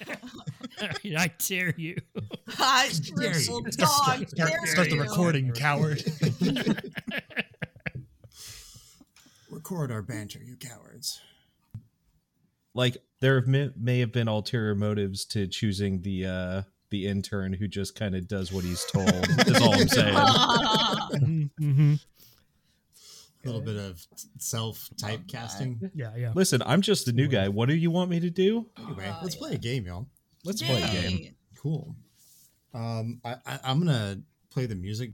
I dare you. I Dare you. bristle Start- dog. start- dare start the recording. you coward. Record our banter, you cowards. like there may, may have been ulterior motives to choosing the uh the intern who just kind of does what he's told is all i'm saying hmm A little bit of self typecasting. Yeah, yeah. listen i'm just a new guy what do you want me to do Anyway, Uh, let's play a game, y'all. let's play a game Cool. Um, I, I, I'm gonna play the music.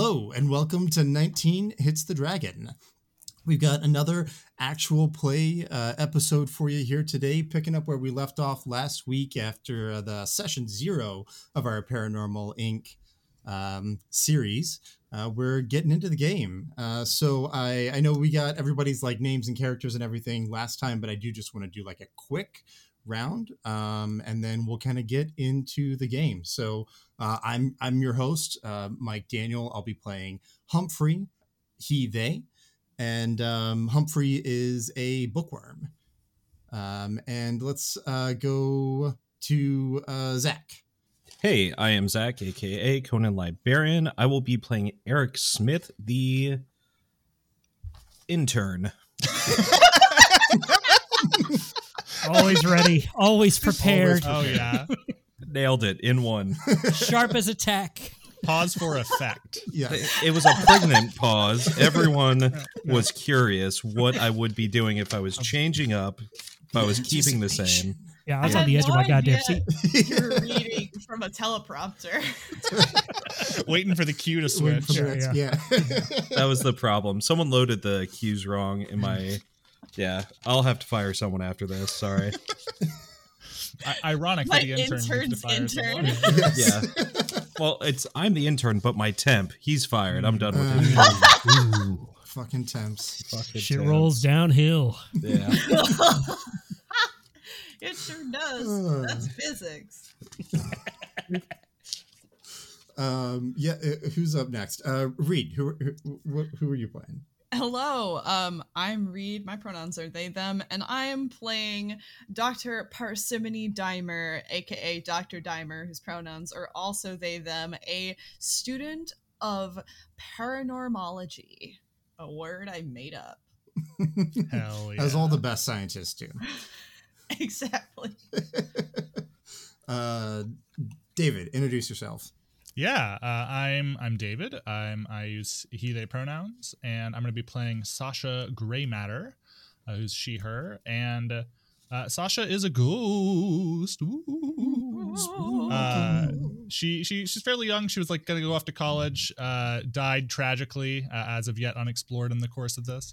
Hello, and welcome to 19 Hits the Dragon. We've got another actual play uh, episode for you here today, picking up where we left off last week after uh, the session zero of our Paranormal Inc. Um, series. Uh, we're getting into the game. Uh, so I, I know we got everybody's like names and characters and everything last time, but I do just want to do like a quick round, um, and then we'll kind of get into the game. So uh, I'm I'm your host, uh, Mike Daniel. I'll be playing Humphrey, he they, and um, Humphrey is a bookworm. Um, and let's uh, go to uh, Zach. hey i am zach aka conan librarian i will be playing eric smith the intern Always ready, always prepared, oh yeah. Nailed it in one sharp as a tack. Pause for effect. Yeah, it was a pregnant pause everyone was curious what i would be doing if i was changing up if i was keeping the same Yeah, I was I on the had edge of my goddamn seat. You're reading from a teleprompter. Waiting for the cue to Waiting for switch. the next- yeah. that was the problem. Someone loaded the cues wrong in my. Yeah, I'll have to fire someone after this. Sorry. I- ironic My that the intern intern's fire intern. someone. Yes. Yeah. Well, it's I'm the intern, but my temp, he's fired. I'm done with him. Uh, fucking temps. Fucking Shit temp. rolls downhill. Yeah. it sure does. Uh. That's physics. Um, yeah, uh, who's up next? Uh, Reed, who, who, who, who are you playing? Hello, um, I'm Reed. My pronouns are they, them, and I am playing Dr. Parsimony Dimer, aka Dr. Dimer, whose pronouns are also they, them, a student of paranormology, a word I made up. Hell yeah. As all the best scientists do. exactly. Uh, David, introduce yourself. Yeah, uh, I'm I'm David. I'm I use he they pronouns, and I'm going to be playing Sasha Graymatter, uh, who's she her, and uh, Sasha is a ghost. Uh, she she she's fairly young. She was like going to go off to college. Uh, died tragically, uh, as of yet unexplored in the course of this.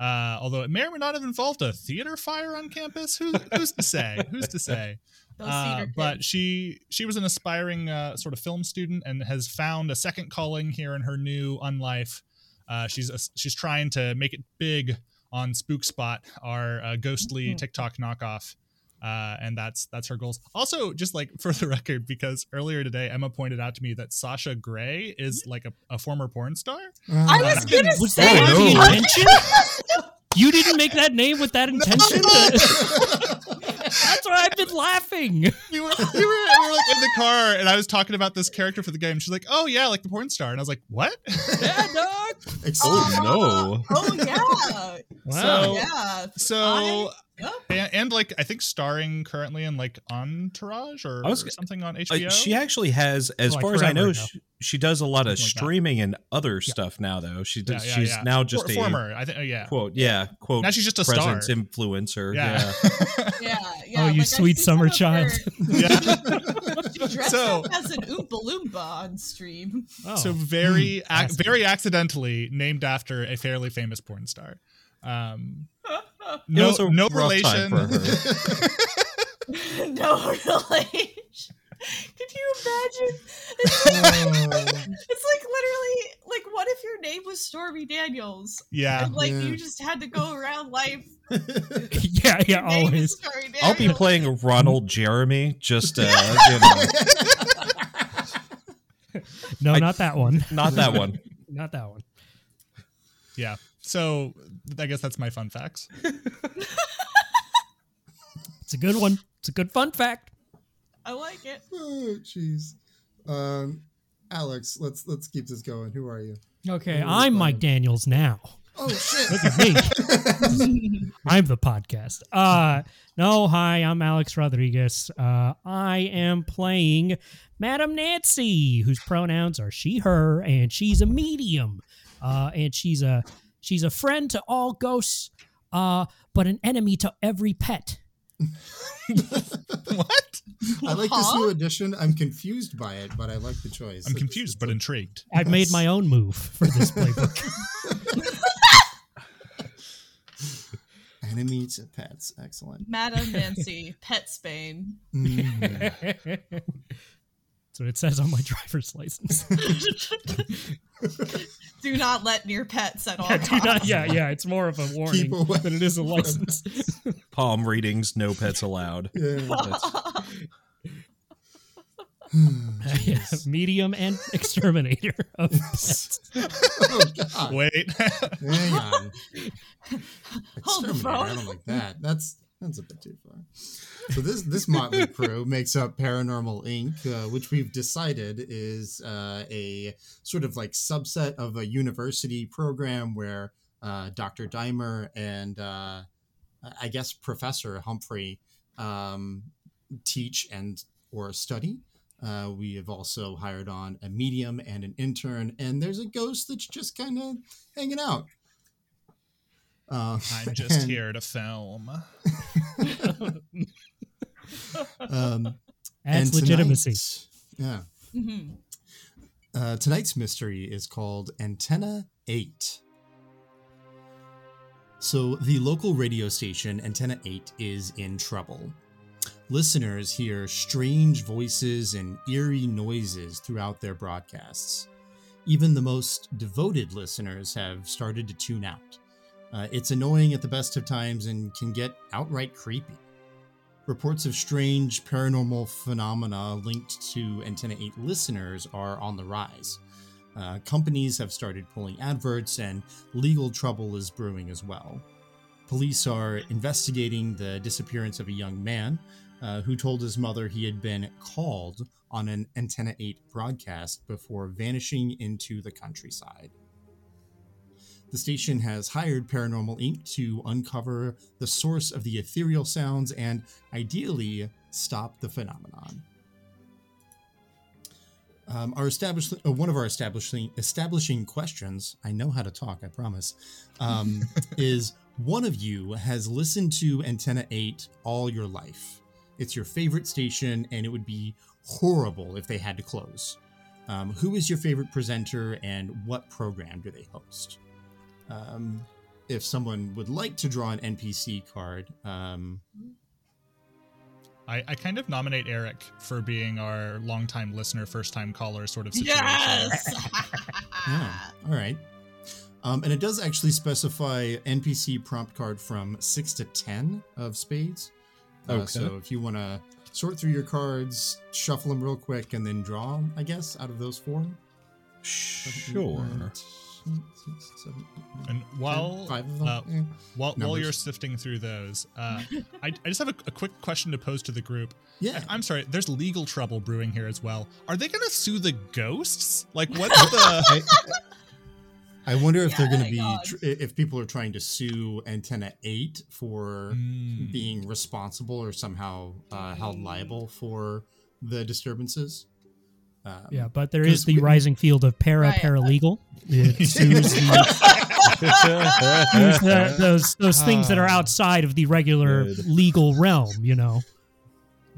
Although it may or may not have involved a theater fire on campus. Who, who's to say? Who's to say? Those Uh, but she she was an aspiring uh, sort of film student and has found a second calling here in her new unlife. Uh, she's a, she's trying to make it big on Spook Spot, our uh, ghostly Mm-hmm. TikTok knockoff, uh, and that's that's her goals. Also, just like for the record, because earlier today Emma pointed out to me that Sasha Grey is like a, a former porn star. I was Uh, gonna Was say that no. intention? You didn't make that name with that intention. That's why I've been laughing. we were, we were, we were like in the car, and I was talking about this character for the game. She's like, "Oh yeah, like the porn star," and I was like, "What?" Yeah, dog. Excuse Oh no. Oh yeah, Wow. So- yeah. So Yep. and, and like I think starring currently in like Entourage or, was or something on Uh, HBO. she actually has, as Like far as I know, she, she does a lot of Something like that. streaming and other stuff now. Though she does, yeah, she's yeah. now just For- a former. I think. Yeah. quote, yeah, quote. Now she's just a star. presence influencer. Yeah. Yeah. Yeah, yeah. Oh, you like, sweet summer some her- child. yeah. She dressed So- up as an Oompa Loompa on stream. Oh. So very, ac- very accidentally named after a fairly famous porn star. Um, no, no relation. no relation. Could you imagine? It's like, it's like literally like what if your name was Stormy Daniels. Yeah. And, like Yeah. you just had to go around life. yeah, yeah, always. is Stormy Daniels. I'll be playing Ronald Jeremy. Just uh, you know, No, I- not that one. not that one. Not that one. Yeah. So I guess that's my fun facts. It's a good one. It's a good fun fact. I like it. oh, jeez. Um, Alex, let's let's keep this going. Who are you? Okay, Ooh, I'm. Mike Daniels now. Oh shit! Look at me. I'm the podcast. Uh no, hi, I'm Alex Rodriguez. Uh I am playing Madam Nancy, whose pronouns are she, her, and she's a medium. Uh and she's a she's a friend to all ghosts, uh, but an enemy to every pet. what? I like this new addition. I'm confused by it, but I like the choice. I'm It's- confused it's but intrigued. I've made my own move for this playbook. enemy to pets. Excellent. Madam Nancy, Pet Spain. Mm. That's what it says on my driver's license. Do not let near pets at all. yeah, do not, yeah, yeah. It's more of a warning than it is a license. Palm readings, no pets allowed. Yeah. Yeah, medium and exterminator of pets. oh god. Wait. Hang on. Hold the Exterminator, I don't like that. That's that's a bit too far. So this this motley crew makes up Paranormal Inc., uh, which we've decided is uh, a sort of like subset of a university program where uh, Dr. Dimer and uh, I guess Professor Humphrey um, teach and or study. Uh, we have also hired on a medium and an intern, and there's a ghost that's just kind of hanging out. Uh, I'm just and, here to film. Um, Adds and legitimacy. tonight- Yeah. Mhm. Uh, tonight's mystery is called Antenna 8. So, the local radio station, Antenna 8, is in trouble. Listeners hear strange voices and eerie noises throughout their broadcasts. Even the most devoted listeners have started to tune out. Uh, it's annoying at the best of times and can get outright creepy. Reports of strange paranormal phenomena linked to Antenna 8 listeners are on the rise. Uh, companies have started pulling adverts, and legal trouble is brewing as well. Police are investigating the disappearance of a young man uh, who told his mother he had been called on an Antenna 8 broadcast before vanishing into the countryside. The station has hired Paranormal Inc. to uncover the source of the ethereal sounds and ideally stop the phenomenon. Um, our established, uh, one of our establishing establishing questions. I know how to talk. I promise. Um, is one of you has listened to Antenna Eight all your life? It's your favorite station, and it would be horrible if they had to close. Um, who is your favorite presenter, and what program do they host? Um, if someone would like to draw an NPC card, um, I, I kind of nominate Eric for being our longtime listener, first time caller sort of situation. Yes. Yeah. All right. Um, and it does actually specify NPC prompt card from six to ten of spades. Uh, Okay. So if you want to sort through your cards, shuffle them real quick, and then draw 'em, I guess, out of those four. Sure. Six, seven, eight, nine, And while five of them. uh, eh. while, while you're sifting through those, uh, I, I just have a, a quick question to pose to the group. Yeah. I- I'm sorry, there's legal trouble brewing here as well. Are they going to sue the ghosts? Like, what's the? I, I wonder if they're going to be tr- if people are trying to sue Antenna Eight for Hmm. being responsible or somehow uh, held liable for the disturbances. Um, Yeah, but there is the we- rising field of para Right. paralegal. It sues the, sues the- those those things that are Ah. outside of the regular Good. legal realm. You know,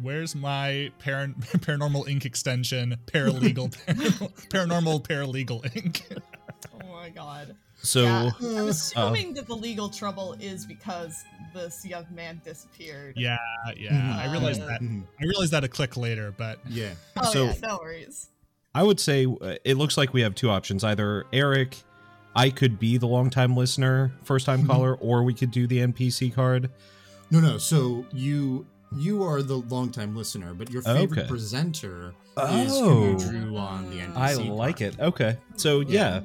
Where's my paran- paranormal ink extension? Paralegal, paranormal paralegal ink. oh my god. So yeah, Uh, I'm assuming that the legal trouble is because this young man disappeared. yeah, yeah. I realized that. Mhm. I realized that a click later, but Yeah. Oh So- yeah, no worries. I would say uh, it looks like we have two options. Either Eric I could be the longtime listener, first time Mhm. caller, or we could do the NPC card. No, no. So you you are the longtime listener, but your favorite Okay. presenter is Oh. who you drew on the NPC. I like card. it. Okay. So Yeah. yeah.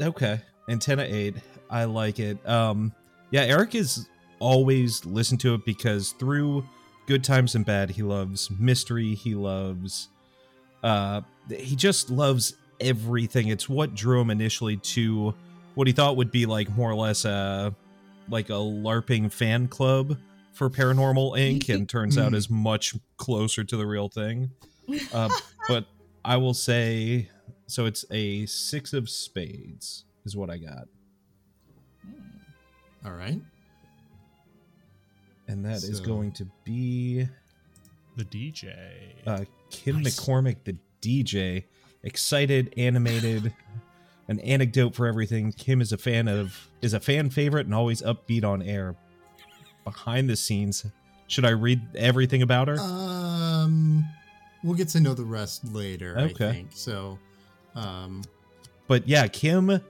Okay. Antenna 8. I like it. Um yeah, Eric is always listen to it because through good times and bad, he loves mystery, he loves uh he just loves everything. It's what drew him initially to what he thought would be like more or less a like a LARPing fan club for Paranormal Inc. and turns out Hmm. is much closer to the real thing. Uh, but I will say so it's a six of spades is what I got. All right. And that is So- going to be The DJ. uh, Kim Nice. McCormick, the DJ. Excited, animated, an anecdote for everything. Kim is a fan of is a fan favorite and always upbeat on air. Behind the scenes, should I read everything about her? Um, we'll get to know the rest later. Okay. I think so. Um, but yeah, Kim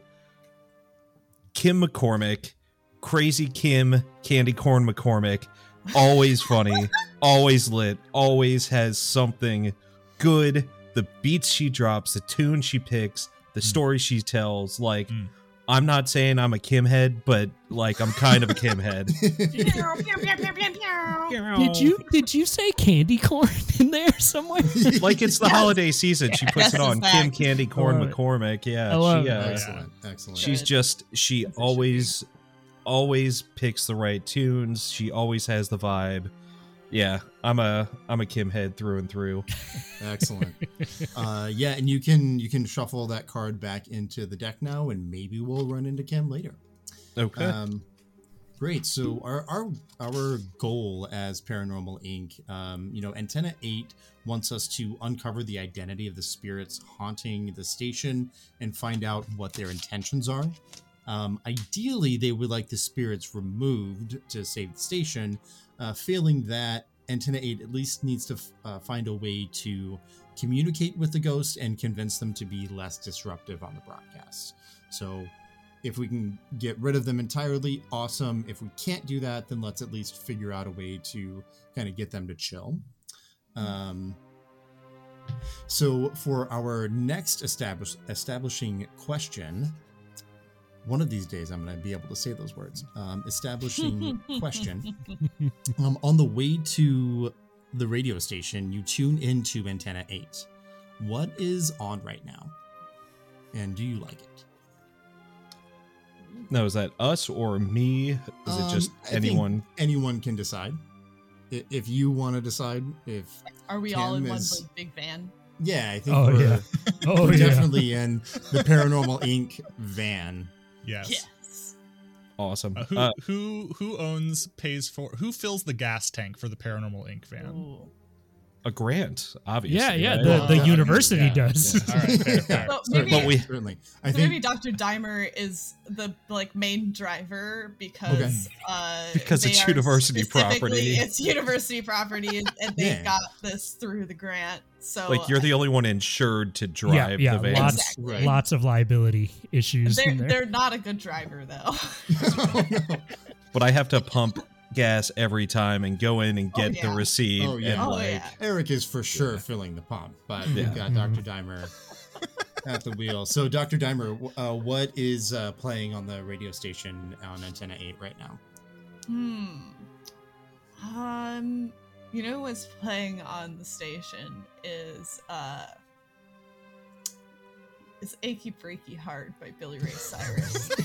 Kim McCormick, crazy Kim Candy Corn McCormick, always funny, always lit, always has something good. The beats she drops, the tune she picks, the story she tells. Like, Mm. I'm not saying I'm a Kim head, but like I'm kind of a Kim head. Did you did you say candy corn in there somewhere? Like it's the Yes. holiday season. She puts Yes, it on. it's Kim. Candy Corn I love it. McCormick. Yeah, I she, uh, excellent, excellent. she's Good. just she That's always always picks the right tunes she always has the vibe yeah i'm a i'm a kim head through and through excellent. uh, yeah, and you can you can shuffle that card back into the deck now, and maybe we'll run into Kim later. okay Um, great. So our our our goal as Paranormal Inc. Um, you know, Antenna Eight wants us to uncover the identity of the spirits haunting the station and find out what their intentions are. Um, ideally, they would like the spirits removed to save the station. Uh, failing that, Antenna 8 at least needs to uh, find a way to communicate with the ghost and convince them to be less disruptive on the broadcast. So, if we can get rid of them entirely, awesome. If we can't do that, then let's at least figure out a way to kind of get them to chill. Um, so, for our next establish- establishing question, one of these days I'm going to be able to say those words. Um, establishing question. Um, on the way to the radio station, you tune into Antenna 8. What is on right now? And do you like it? no is that us or me is Um, it just anyone Anyone can decide. If you want to decide, if Are we all in Kim one like, big van? yeah, I think Oh, we're, yeah. Oh we're yeah. definitely in the Paranormal Inc. van. Yes. Yes. awesome Uh, who uh, who who owns pays for who fills the gas tank for the Paranormal Inc. van? Ooh. A grant obviously Yeah, yeah. right? The, the Uh, university yeah, does. yeah. All right, fair, fair. Well, Certainly, maybe, we- certainly. I so think maybe Dr. Dimer is the like main driver because uh, Because it's university property. It's university property, and, and they Yeah. got this through the grant. So like you're the only one insured to drive yeah, the van lots, Exactly. Right. lots of liability issues they're in there. they're not a good driver though. Oh, no. but i have to pump gas every time and go in and Oh, get the receipt Oh, yeah. and oh like yeah. Eric is for sure filling the pump, but Yeah. we've got Dr. Dimer at the wheel. So, Dr. Dimer, uh, what is uh, playing on the radio station on Antenna 8 right now? Hmm. Um, you know what's playing on the station is uh is Achy Breaky Heart by Billy Ray Cyrus.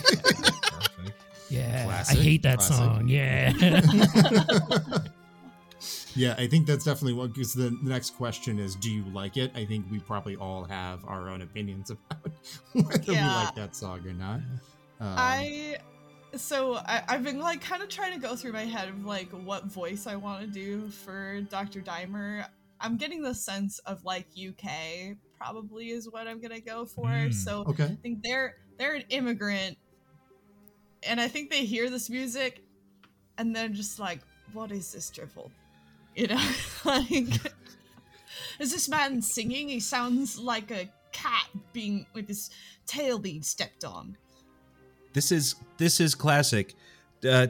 yeah, Classic, I hate that classic. song. Yeah. yeah, I think that's definitely one because the, the next question is Do you like it? I think we probably all have our own opinions about whether we like that song or not. Um, I so I, I've been like kind of trying to go through my head of like what voice I want to do for Dr. Dimer. I'm getting the sense of like UK probably is what I'm gonna go for. Hmm. So Okay. I think they're they're an immigrant, and I think they hear this music, and they're just like, "What is this drivel?" You know, like, is this man singing? He sounds like a cat being with his tail being stepped on. This is this is classic. Uh,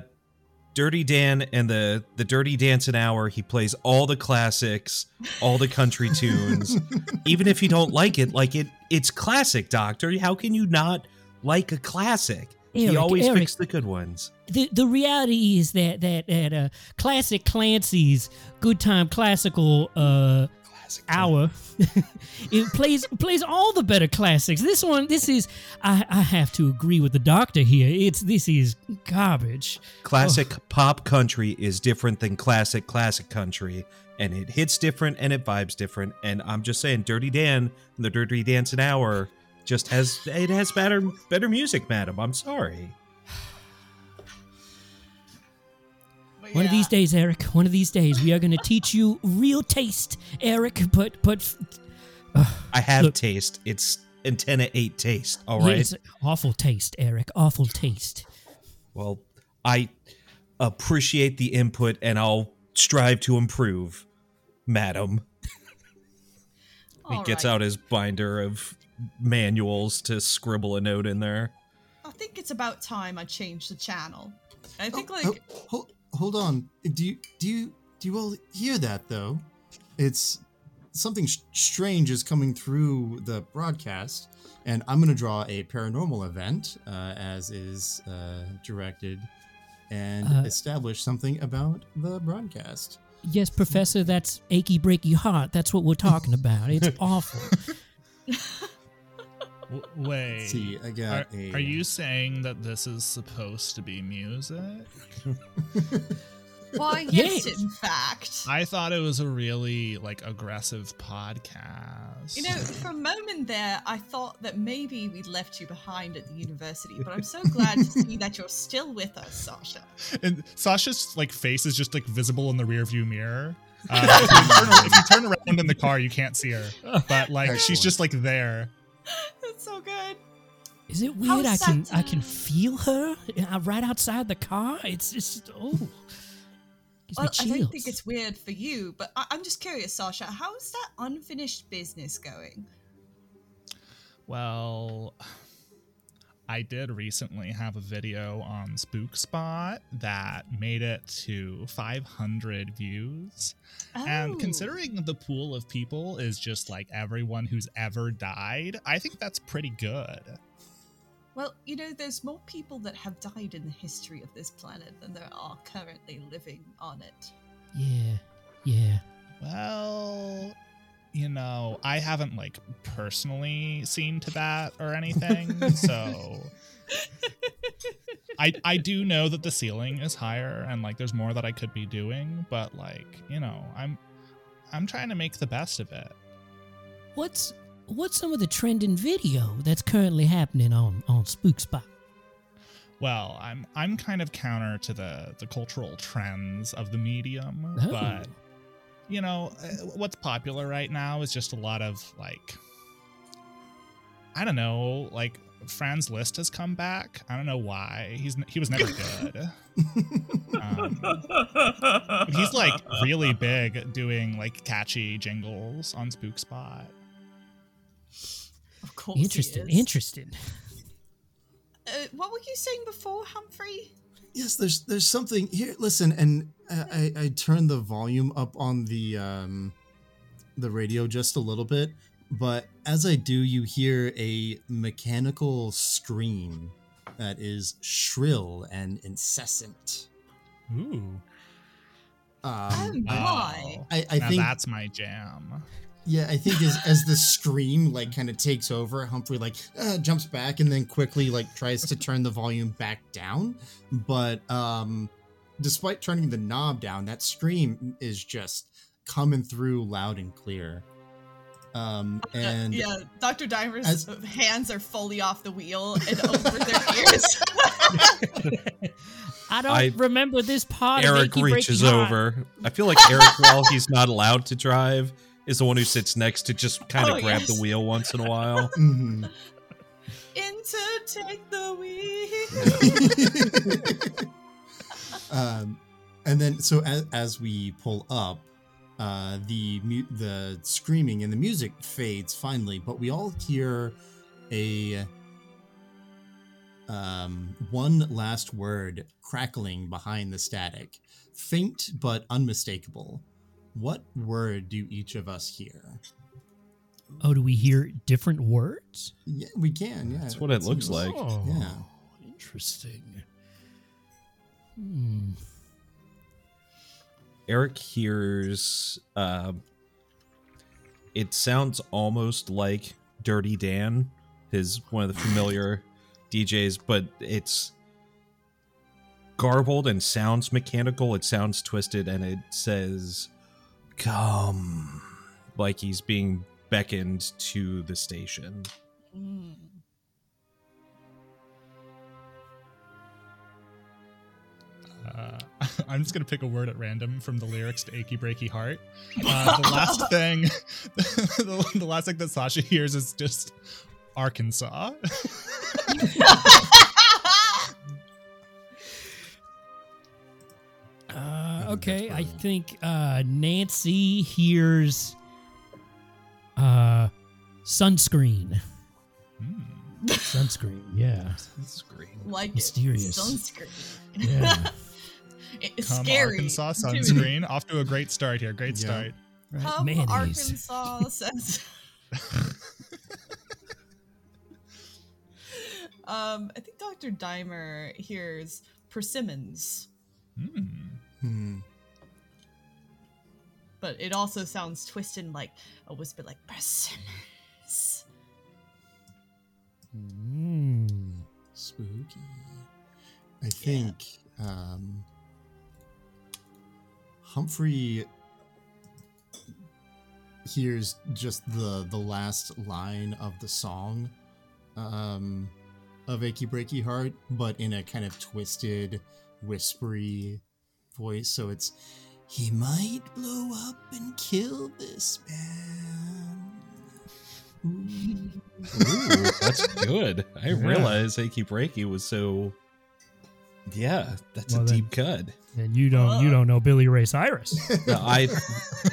Dirty Dan and the the Dirty Dancing Hour. He plays all the classics, all the country tunes. Even if you don't like it, like it, it's classic. Doctor, how can you not like a classic? He always Eric, picks the good ones. the the reality is that that that uh, classic Clancy's good time classical uh Classic hour it plays plays all the better classics. This one, this is I I have to agree with the doctor here. It's this is garbage. Classic pop country is different than classic classic country, and it hits different and it vibes different. And I'm just saying, Dirty Dan and the Dirty Dancing Hour just has it has better better music, madam. I'm sorry. But One of these days, Eric. One of these days, we are going to teach you real taste, Eric. But but I have Look. taste. It's antenna eight taste. All right. yeah, it's awful taste, Eric. Awful taste. Well, I appreciate the input, and I'll strive to improve, madam. He All gets right. out his binder of manuals to scribble a note in there. I think it's about time I change the channel. I think Oh, like oh, hold, hold on. Do you do you do you all hear that though? It's something sh- strange is coming through the broadcast, and I'm going to draw a paranormal event uh, as is uh, directed, and Uh, establish something about the broadcast. Yes, Professor. That's achy breaky heart. That's what we're talking about. It's awful. W- wait. See, I Are, a. are you saying that this is supposed to be music? why yes, Yes. in fact. I thought it was a really like aggressive podcast. You know, for a moment there, I thought that maybe we'd left you behind at the university, but I'm so glad to see that you're still with us, Sasha. and Sasha's like face is just like visible in the rearview mirror. Uh, if, you turn, if you turn around in the car, you can't see her, but like she's just like there. That's so good. Is it How weird? I can I can feel her uh, right outside the car. It's just oh, Well, I don't think it's weird for you, but I- I'm just curious, Sasha. How's that unfinished business going? Well, I did recently have a video on Spook Spot that made it to 500 views. And Oh. considering the pool of people is just like everyone who's ever died, I think that's pretty good. Well, you know, there's more people that have died in the history of this planet than there are currently living on it. Yeah, yeah. Well, you know, I haven't like personally seen to that or anything, so I I do know that the ceiling is higher and like there's more that I could be doing, but like, you know, I'm I'm trying to make the best of it. What's what's some of the trending video that's currently happening on on Spook Spot? Well, I'm I'm kind of counter to the the cultural trends of the medium, Oh. but you know, uh, what's popular right now is just a lot of like I don't know, like Franz Liszt has come back. I don't know why. He's he was never good. Um, he's like really big doing like catchy jingles on Spook Spot. Of course. he interesting, interesting. Uh, what were you saying before, Humphrey? Yes, there's there's something here. Listen, and I, I, I turned the volume up on the um, the radio just a little bit, but as I do, you hear a mechanical scream that is shrill and incessant. Ooh. Oh Um, my! Oh, I, I now think that's my jam. Yeah, I think as as the scream like kind of takes over, Humphrey like uh, jumps back and then quickly like tries to turn the volume back down, but um despite turning the knob down, that scream is just coming through loud and clear. Um Uh, and yeah, Dr. Diver's as- hands are fully off the wheel and over their ears. I don't I- remember this part. Eric Achy reaches Heart. over. I feel like Eric, while he's not allowed to drive, is the one who sits next to just kind of Oh, grab yes. the wheel once in a while. Mhm. Into take the wheel. and then so as, as we pull up, uh, the mu- the screaming and the music fades finally, but we all hear a um, one last word crackling behind the static, faint but unmistakable. What word do each of us hear? Oh, do we hear different words? Yeah, we can. Yeah, That's what it looks seems- like. Oh, Yeah. Interesting. Hmm. Eric hears uh, it sounds almost like Dirty Dan, his one of the familiar DJs, but it's garbled and sounds mechanical. It sounds twisted and it says come like he's being beckoned to the station. Mm. Uh, I'm just gonna pick a word at random from the lyrics to "Achy Breaky Heart." Uh, the last thing, the, the last thing that Sasha hears is just Arkansas. Uh, okay, I think uh, Nancy hears uh, sunscreen. Hmm. Sunscreen, yeah. Screen. like Mysterious. it. Sunscreen. Yeah. It's Come scary. Arkansas too. sunscreen. Off to a great start here. Great Yeah. start. Right, Come mayonnaise. Arkansas says. um, I think Dr. Dimer hears persimmons, Hmm. Hmm. but it also sounds twisted like a whisper like persimmons. Mm. Spooky. I think um, Humphrey hears just the the last line of the song um, of "Achy Breaky Heart," but in a kind of twisted, whispery voice. So it's he might blow up and kill this man. Ooh. Ooh, that's good. I Yeah. realize Achy Breaky was so. Yeah, that's Well, a then- deep cut. And you don't you uh. don't know Billy Ray Cyrus. No, I.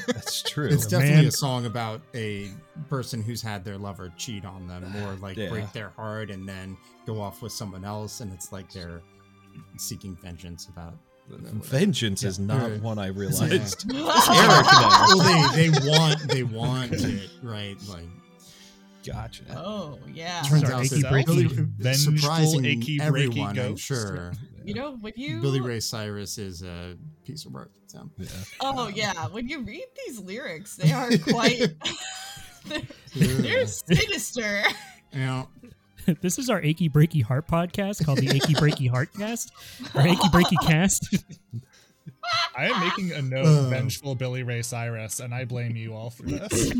That's true. It's The definitely man- a song about a person who's had their lover cheat on them or like Yeah. break their heart and then go off with someone else, and it's like they're seeking vengeance about. Vengeance is not Yeah. one I realized. Eric well, they they want they want it right, like Gotcha. Oh yeah. turns Sorry, out achy that breaky. surprising achy breaky everyone. I'm sure You know when you Billy Ray Cyrus is a piece of work. So. Yeah. Oh yeah, when you read these lyrics, they are quite they're, they're sinister. You know, this is our Achy Breaky Heart podcast called the Achy Breaky Heart Cast or Achy Breaky Cast. I am making a note, Uh. vengeful Billy Ray Cyrus, and I blame you all for this.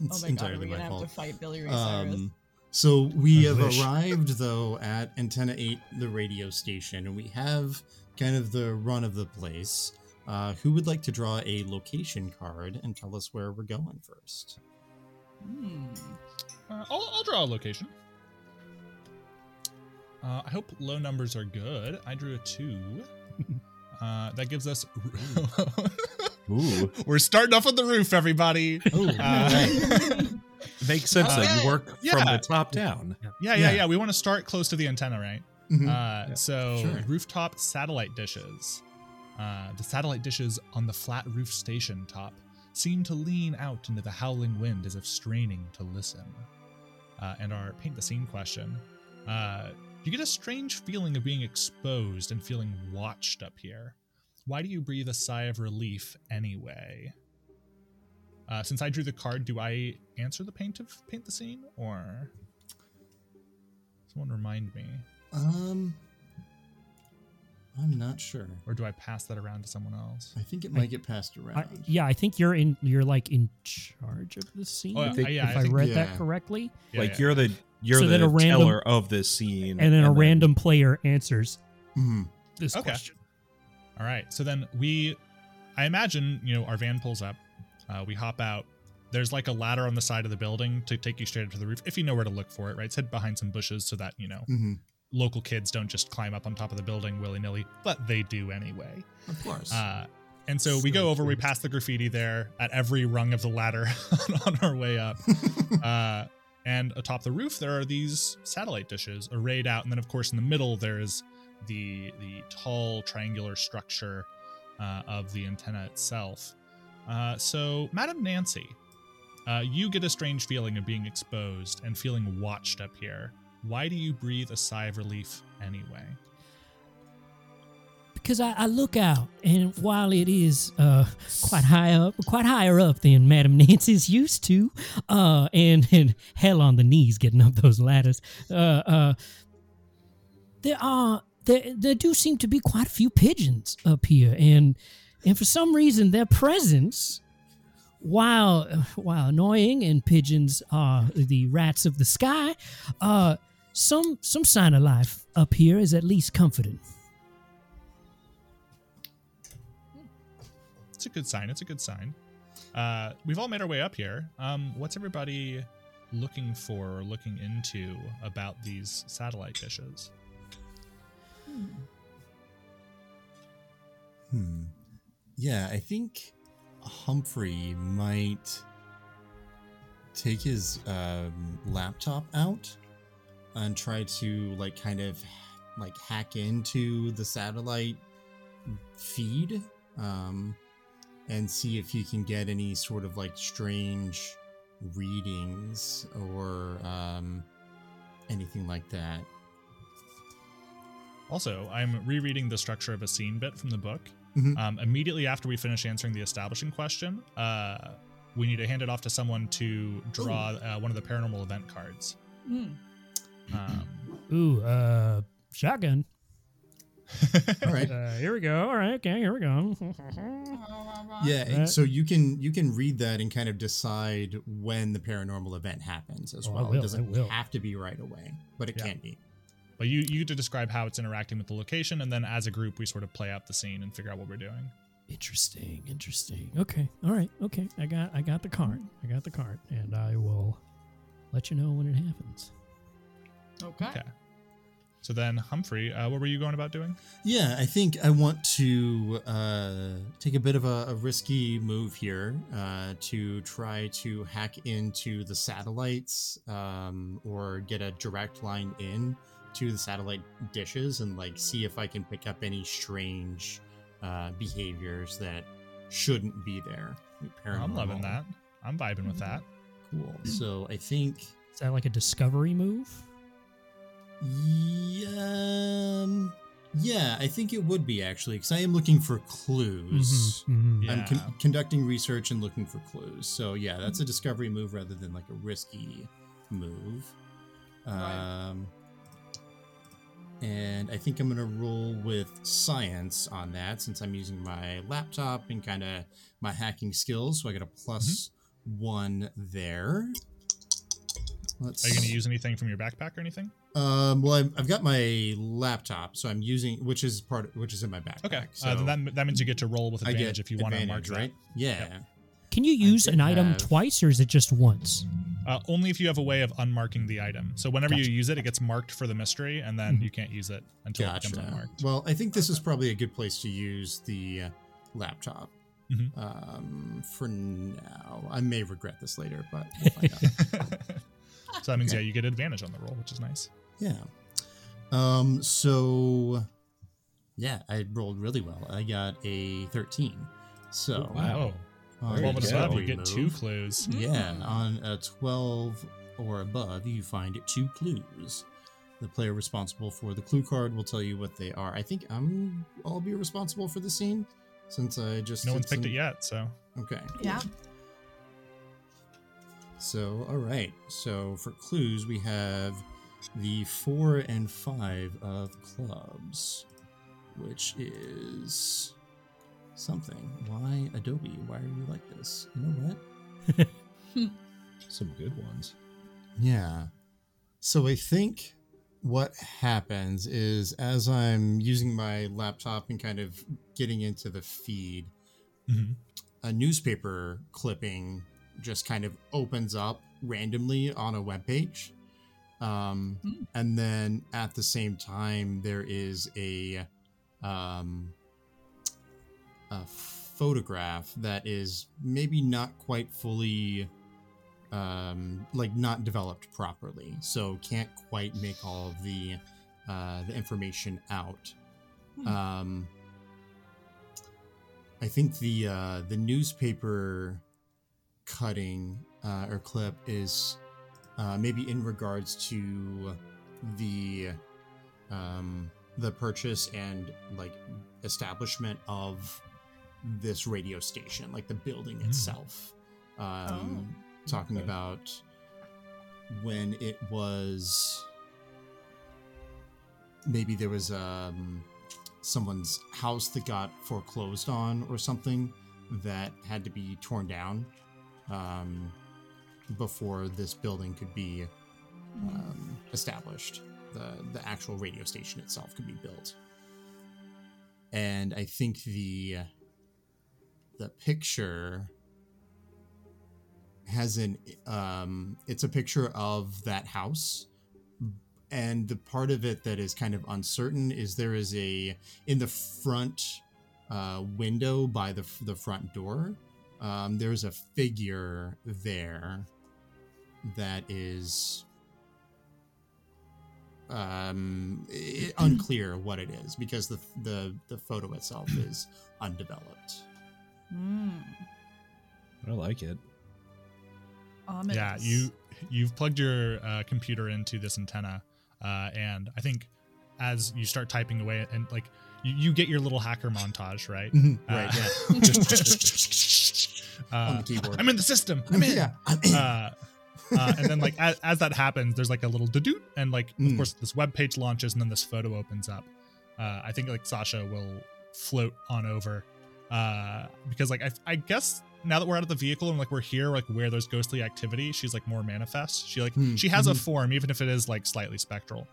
it's Oh my god, are we my gonna have fault. to fight Billy Ray Cyrus? Um, so we I have wish. arrived though at Antenna 8, the radio station, and we have kind of the run of the place. Uh, who would like to draw a location card and tell us where we're going first? Hmm. Uh, I'll, I'll draw a location. Uh, I hope low numbers are good. I drew a two. Uh, that gives us. Ooh, We're starting off with the roof, everybody. Oh, Uh, makes sense that Okay. you work from the top down. yeah, yeah, Yeah. yeah. We want to start close to the antenna, right? Mhm. Uh, so Sure. rooftop satellite dishes. Uh, the satellite dishes on the flat roof station top seem to lean out into the howling wind as if straining to listen. Uh, and our paint the scene question: uh, You get a strange feeling of being exposed and feeling watched up here. Why do you breathe a sigh of relief anyway? Uh, since I drew the card, do I answer the paint of paint the scene or someone remind me? um, I'm not sure. or do I pass that around to someone else? I think it might get passed around. I, yeah, I think you're in. You're like in charge of the scene. Oh, yeah, if yeah, I I, think- read Yeah. that correctly, Yeah, like yeah. you're the you're So the a random- teller of this scene, and then a then- random player answers Mhm. this Okay. question. All right. So then we, I imagine, you know, our van pulls up. Uh, we hop out. There's like a ladder on the side of the building to take you straight up to the roof if you know where to look for it, right? It's hid behind some bushes so that, you know, Mhm. local kids don't just climb up on top of the building willy nilly, but they do anyway. Of course. Uh, And so, we go over, we pass the graffiti there at every rung of the ladder on our way up. uh, and atop the roof, there are these satellite dishes arrayed out. And then, of course, in the middle, there's the the tall triangular structure uh, of the antenna itself. Uh, so, Madam Nancy, uh, you get a strange feeling of being exposed and feeling watched up here. Why do you breathe a sigh of relief anyway? because I, I look out, and while it is uh, quite high up, quite higher up than Madam Nancy's used to, uh, and, and hell on the knees getting up those ladders, uh, uh, there are there, there do seem to be quite a few pigeons up here, and and for some reason their presence. While while annoying and pigeons are the rats of the sky, uh, some some sign of life up here is at least comforting. It's a good sign. It's a good sign. Uh, we've all made our way up here. Um, what's everybody looking for or looking into about these satellite dishes? Hmm. Yeah, I think Humphrey might take his um, laptop out and try to like kind of like hack into the satellite feed um, and see if he can get any sort of like strange readings or um, anything like that. Also, I'm rereading the structure of a scene bit from the book. Mhm. Um, immediately after we finish answering the establishing question, uh, we need to hand it off to someone to draw uh, one of the paranormal event cards. Mm. Um, Ooh, uh, shotgun. All right. Uh, here we go. All right, okay, here we go. Yeah, and so you can you can read that and kind of decide when the paranormal event happens as Oh, well. will, it doesn't have to be right away, but it Yeah. can be. But you you get to describe how it's interacting with the location, and then as a group, we sort of play out the scene and figure out what we're doing. Interesting, interesting. Okay, all right, okay. I got, I got the card. I got the card, and I will let you know when it happens. Okay. Okay. So then, Humphrey, uh, what were you going about doing? Yeah, I think I want to uh, take a bit of a, a risky move here uh, to try to hack into the satellites um, or get a direct line in to the satellite dishes and like see if I can pick up any strange uh, behaviors that shouldn't be there. I'm loving that. I'm vibing with that. Cool. So I think Is that like a discovery move? Yeah, um, yeah, I think it would be actually because I am looking for clues. Mhm, mhm. Yeah. I'm con- conducting research and looking for clues. So yeah, that's a discovery move rather than like a risky move. Right. And I think I'm gonna roll with science on that since I'm using my laptop and kind of my hacking skills. So I get a plus one there. Let's. Are you going to use anything from your backpack or anything? Um, well, I've, I've got my laptop, so I'm using which is part which is in my backpack. Okay. so uh, then that, that means you get to roll with advantage if you want to mark advantage, that. right? Yeah. Can you use an item have- twice, or is it just once? Uh, only if you have a way of unmarking the item. So whenever Gotcha. you use it, it gets marked for the mystery, and then Mhm. you can't use it until it becomes unmarked. Well, I think this is probably a good place to use the uh, laptop. Mhm. Um, for now, I may regret this later, but we'll find out. so that means Okay. yeah, you get advantage on the roll, which is nice. Yeah. Um. So, yeah, I rolled really well. I got a thirteen. So, Wow. On There Twelve you and go. above, you get two move- clues. Yeah, hmm. on a 12 or above, you find two clues. The player responsible for the clue card will tell you what they are. I think I'm I'll be responsible for the scene since I just No did one's picked some- it yet, so Okay. Yeah. So, all right. So, for clues, we have the 4 and 5 of clubs, which is something. Why Adobe? Why are you like this? You know what? Some good ones. Yeah. So I think what happens is as I'm using my laptop and kind of getting into the feed, Mhm. a newspaper clipping just kind of opens up randomly on a web page. Um, Hmm. And then at the same time, there is a, um, a photograph that is maybe not quite fully um, like not developed properly, so can't quite make all of the uh, the information out. Hmm. Um, I think the uh, the newspaper cutting uh, or clip is uh, maybe in regards to the um, the purchase and like establishment of this radio station, like the building Mm. itself. Um, talking okay. about when it was maybe there was um, someone's house that got foreclosed on or something that had to be torn down um, before this building could be um, established. The the actual radio station itself could be built, and I think the the picture has an um, it's a picture of that house. And the part of it that is kind of uncertain is there is a in the front uh, window by the the front door um, there's a figure there that is um i- unclear what it is because the the the photo itself is undeveloped Hmm. I like it. Ominous. Yeah, you you've plugged your uh, computer into this antenna, uh, and I think as you start typing away, and like you, you get your little hacker montage, right? right Uh, yeah on uh, the keyboard I'm in the system. I'm in. yeah I'm in. uh, uh, and then like as, as that happens, there's like a little doot, and like of Mm. course this web page launches, and then this photo opens up. Uh, I think like Sasha will float on over uh, because like I, I guess now that we're out of the vehicle and like we're here like where there's ghostly activity, she's like more manifest. She like Hmm, she has a mhm. form even if it is like slightly spectral.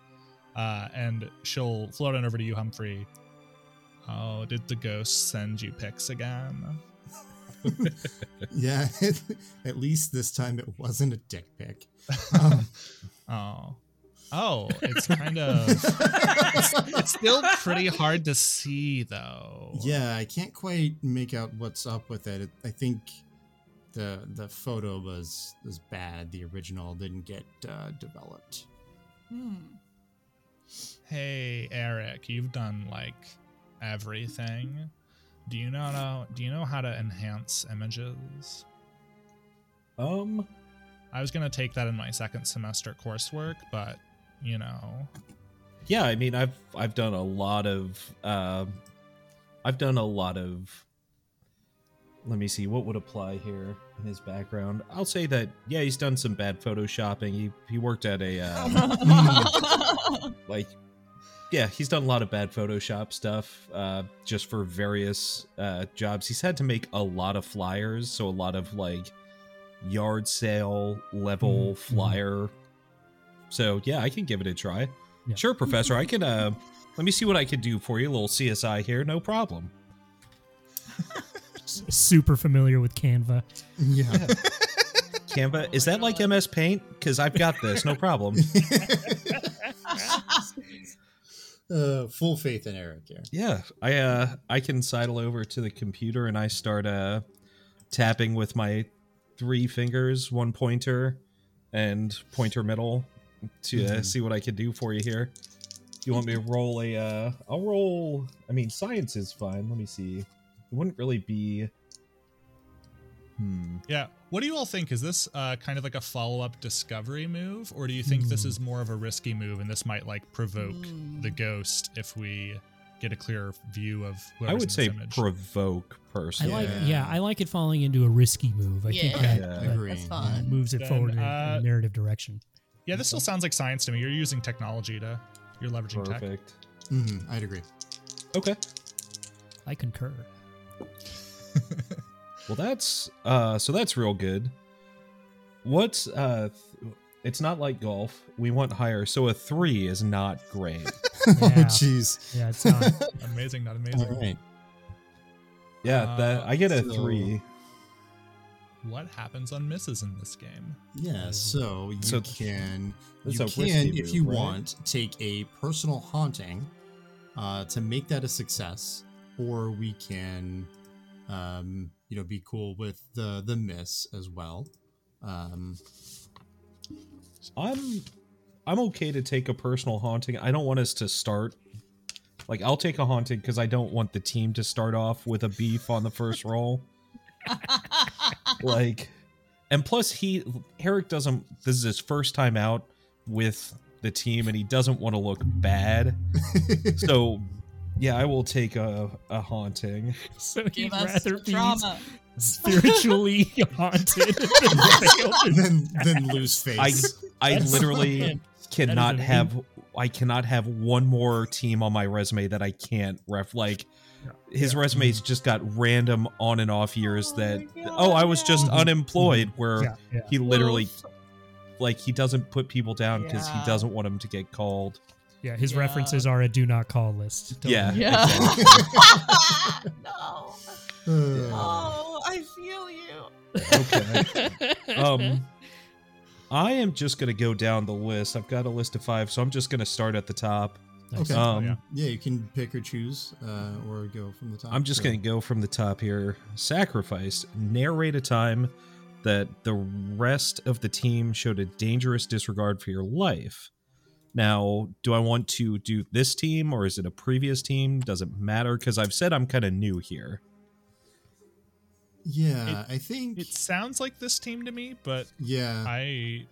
Uh, and she'll float on over to you, Humphrey. Oh, did the ghost send you pics again? yeah at least this time it wasn't a dick pic um, Oh. Oh, it's kind of it's, it's still pretty hard to see though. yeah i can't quite make out what's up with it. it i think the the photo was was bad the original didn't get uh, developed Hmm. Hey, Eric, you've done like everything. Do you know know do you know how to enhance images? Um, I was going to take that in my second semester coursework, but you know. yeah, I mean, I've I've done a lot of um, I've done a lot of. Let me see what would apply here in his background. I'll say that yeah, he's done some bad photoshopping. He he worked at a uh, like yeah he's done a lot of bad photoshop stuff uh just for various uh jobs he's had to make a lot of flyers so a lot of like yard sale level Mhm, mhm. flyer so yeah i can give it a try. Yeah. sure professor i can uh let me see what i can do for you a little csi here no problem. Super familiar with Canva. yeah. Canva is that like ms paint? Because i've got this no problem. Uh, full faith in eric here. Yeah, I uh I can sidle over to the computer and I start uh tapping with my three fingers, one pointer and pointer middle to uh, Mhm. see what I can do for you here. You want me to roll a uh I'll roll I mean science is fine. Let me see. It wouldn't really be Hmm. Yeah. What do you all think? Is this uh, kind of like a follow-up discovery move, or do you think this Hmm. is more of a risky move, and this might like provoke Hmm. the ghost if we get a clearer view of? I would in say this image? provoke I like, Yeah. yeah, I like it falling into a risky move. I think Yeah. that, Yeah. that agree That's yeah. fun. moves it Then, forward in, in uh, a narrative direction. Yeah, this still sounds like science to me. You're using technology to, you're leveraging tech. Perfect. Mhm, i'd agree Okay. I concur. Well, that's uh, so that's real good. What's uh, th- it's not like golf. We want higher, so a three is not great. oh jeez Yeah, it's not. Amazing, not amazing. all right Yeah, that Uh, I get a so- three. What happens on misses in this game? Yeah, so you So- can you a risky can, if move, you right? want, take a personal haunting uh, to make that a success, or we can um, you know, be cool with the the miss as well. Um, I'm I'm okay to take a personal haunting. I don't want us to start like I'll take a haunting because I don't want the team to start off with a beef on the first roll. like and plus he Eric doesn't this is his first time out with the team and he doesn't want to look bad. so yeah, I will take a, a haunting. So Give he'd us rather be drama. spiritually haunted than fail in then then lose face. I I That's literally fucking- cannot have I cannot have one more team on my resume that I can't ref like his Yeah. resume's just got random on and off years Oh that God, oh I was just yeah. unemployed where Yeah, yeah. he literally like he doesn't put people down because he doesn't want them to get called. Yeah, his Yeah. references are a do not call list. Yeah. Yeah. exactly. no. Oh, I feel you. Okay. um I am just gonna go down the list. I've got a list of five, so I'm just gonna start at the top. Nice. Okay. Um, yeah. yeah, you can pick or choose, uh, or go from the top. I'm just going to go from the top here. Sacrifice. Narrate a time that the rest of the team showed a dangerous disregard for your life. Now, do I want to do this team or is it a previous team? Doesn't matter because I've said I'm kind of new here. Yeah, I think. It sounds like this team to me, but yeah, I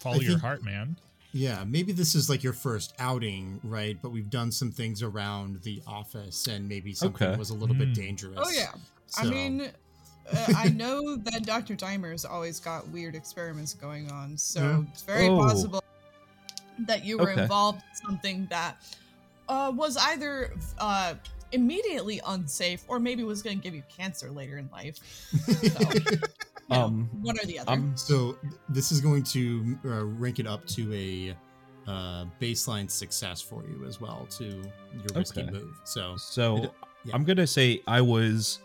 follow I your think- heart, man. Yeah. Maybe this is like your first outing, right? But we've done some things around the office, and maybe something Okay. was a little bit Mm. dangerous. Oh yeah. I mean, uh, I know that Dr. Dimer's always got weird experiments going on, so Yeah. it's very Oh. possible that you were Okay. involved in something that uh, was either uh, immediately unsafe or maybe was going to give you cancer later in life. You know, Um, one or the other. I'm So this is going to uh, rank it up to a uh, baseline success for you as well to your risky Okay. move. So So It- yeah. I'm gonna say I was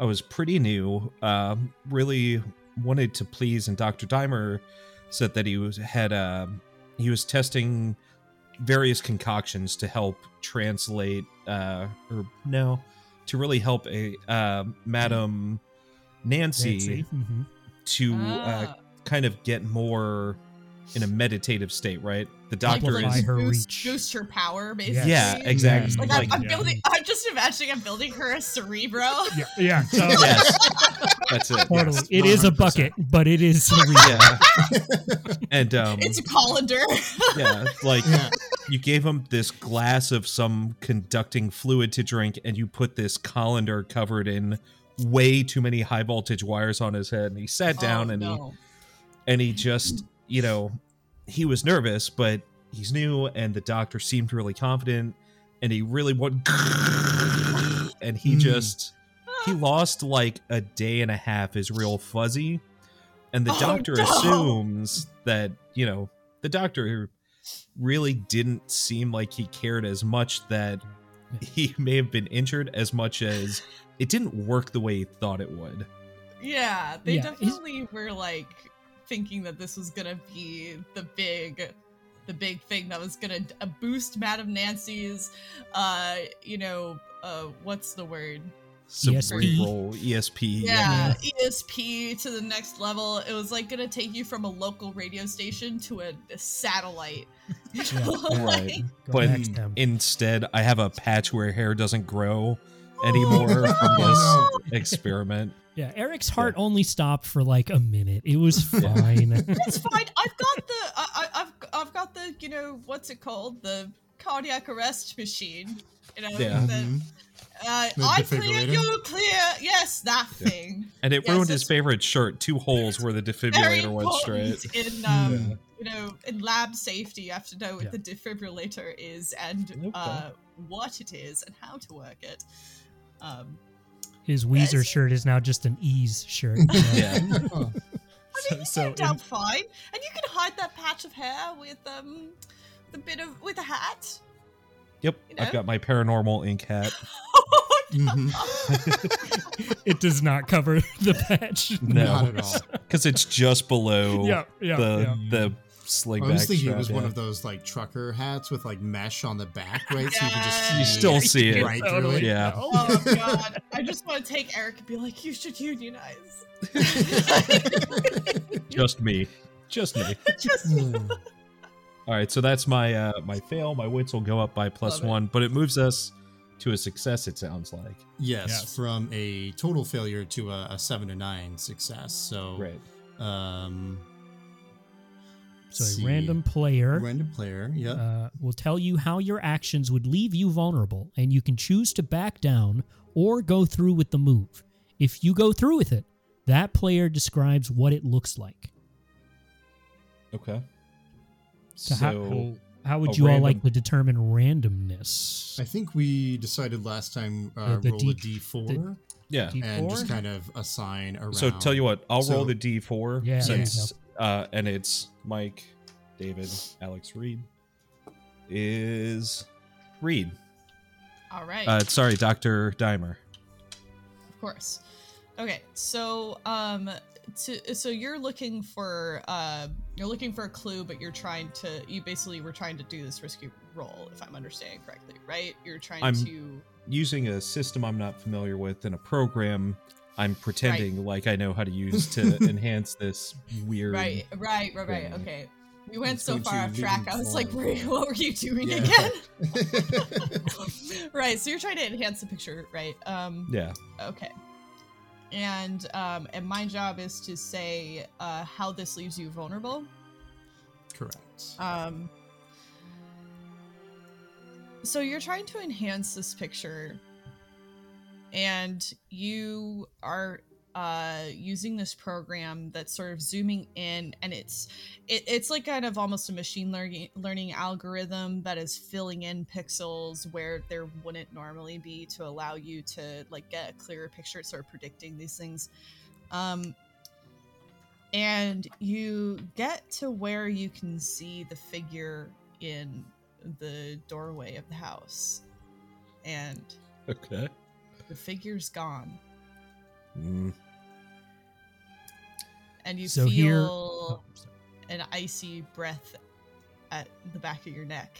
I was pretty new. Um, really wanted to please, and Dr. Dimer said that he was had um he was testing various concoctions to help translate uh or no to really help a uh, Madam Nancy, Nancy. Mhm. to uh, Ah, kind of get more in a meditative state, right? The doctor Amplify is her boost, reach. boost her power, basically. yeah, exactly. Like, Like, I'm, I'm Yeah. building. I'm just imagining. I'm building her a cerebro. Yeah, yeah. So, yes, that's it. totally. Yes, it is a 100%. bucket, but it is cerebral. yeah. and um It's a colander. yeah, like yeah, you gave him this glass of some conducting fluid to drink and you put this colander covered in way too many high voltage wires on his head and he sat down Oh, and he and he just, you know, he was nervous, but he's new and the doctor seemed really confident and he really went and he Mm. just he lost like a day and a half is real fuzzy and the Oh, doctor no. assumes that you know the doctor really didn't seem like he cared as much that he may have been injured as much as it didn't work the way he thought it would Yeah, they Yeah, he's- definitely were like thinking that this was gonna be the big, the big thing that was gonna uh, boost Madame Nancy's, uh, you know, uh, what's the word? ESP. cerebral esp Yeah, ESP to the next level. It was like gonna take you from a local radio station to a, a satellite. Yeah, know, right. Go But instead i have a patch where hair doesn't grow anymore from this experiment Yeah, Eric's heart only stopped for like a minute. It was fine. It's fine. I've got the I, I, I've I've got the you know what's it called the cardiac arrest machine. You know Yeah. that Mhm. uh, The I clear defibrillator? you clear. Yes, that Yeah. thing. and it Yes, ruined his favorite shirt two holes where the defibrillator went straight in um Yeah. you know in lab safety. You have to know what Yeah. the defibrillator is and Okay. uh, what it is and how to work it. Um, His Weezer Yes. shirt is now just an ease shirt. yeah Oh, I mean, you So turned out in- fine, and you can hide that patch of hair with um the bit of with a hat. yep You i've got my paranormal ink hat mhm. it does not cover the patch. No. Not at all. because it's just below Yeah, yeah, the yeah. the sling I was back thinking it strap, was one of those like trucker hats with like mesh on the back, right? So you can just Yeah. You still see it. right through it. Yeah. Oh god. I just want to take Eric and be like, you should unionize. Just me. Just me. just All right, so that's my uh my fail. My wits will go up by plus Love it. one, but it moves us to a success. It sounds like. yes, Yes. from a total failure to a, a seven to nine success. So, Right. um, So let's a random player random player. Yep. uh, will tell you how your actions would leave you vulnerable, and you can choose to back down or go through with the move. If you go through with it, that player describes what it looks like. Okay. So So, how- How would A you all like to determine randomness? I think we decided last time uh, The- the roll D- a d4 yeah. D- and just kind of assign around. So tell you what, I'll roll the d4 Yeah, there you since uh and it's Mike, David, Alex Reed is Reed. All right. Uh sorry, Dr. Dimer. Of course. Okay, so um to, so you're looking for uh you're looking for a clue but you're trying to you basically were trying to do this risky roll if I'm understanding correctly, right? You're trying I'm- to Using a system I'm not familiar with and a program I'm pretending like I know how to use to enhance this weird Right, right, right, right. thing. Okay. We went It's so far off track. I was like, what were you doing Yeah. again? right, so you're trying to enhance the picture, right? Um Yeah. Okay. And um, and my job is to say uh, how this leaves you vulnerable. Correct. Um, so you're trying to enhance this picture, and you are uh, using this program that's sort of zooming in, and it's it, it's like kind of almost a machine learning learning algorithm that is filling in pixels where there wouldn't normally be to allow you to like get a clearer picture. It's sort of predicting these things. Um, and you get to where you can see the figure in the doorway of the house and Okay. The figure's gone Mm, and you So feel here- Oh, an icy breath at the back of your neck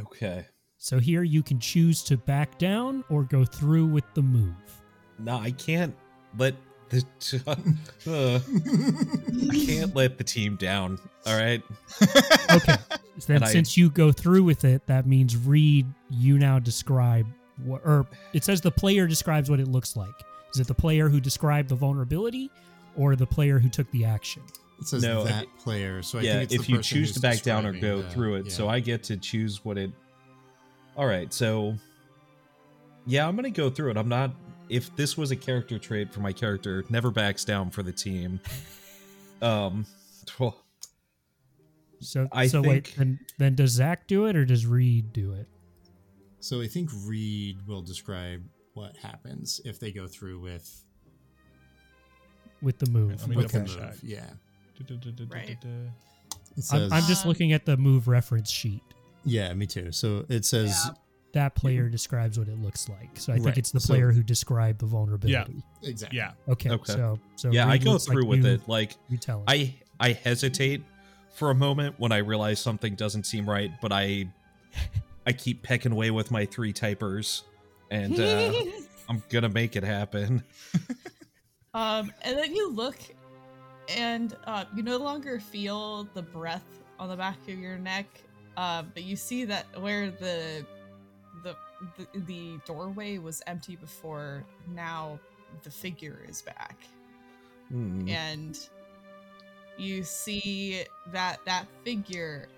okay. So here you can choose to back down or go through with the move. No, I can't let the uh, I can't let the team down. All right. Okay. then And I- since you go through with it, that means Reed, you now describe what, or it says the player describes what it looks like. Is it the player who described the vulnerability or the player who took the action? It says No, that it- player. So I yeah, think it's if the you choose to back down or go the- through it, so. I get to choose what it. All right, so yeah, I'm gonna go through it. I'm not. If this was a character trait for my character, never backs down for the team. Um, well, So, I so wait, think- then, then does Zach do it or does Reed do it? So I think Reed will describe what happens if they go through with, with the move? Let me with the move. check. Yeah. Right. It I'm, I'm just Um, looking at the move reference sheet. yeah, me too. So it says Yeah. That player describes what it looks like. So I think Right, it's the so- player who described the vulnerability. Yeah, exactly. Yeah. Okay, Okay. so so yeah, I go looks like through with you- it. Like You tell him. I I hesitate for a moment when I realize something doesn't seem right, but I I keep pecking away with my three typers, and uh, I'm gonna make it happen. um and then you look and uh, you no longer feel the breath on the back of your neck uh, but you see that where the, the the the doorway was empty before now the figure is back Hmm. and you see that that figure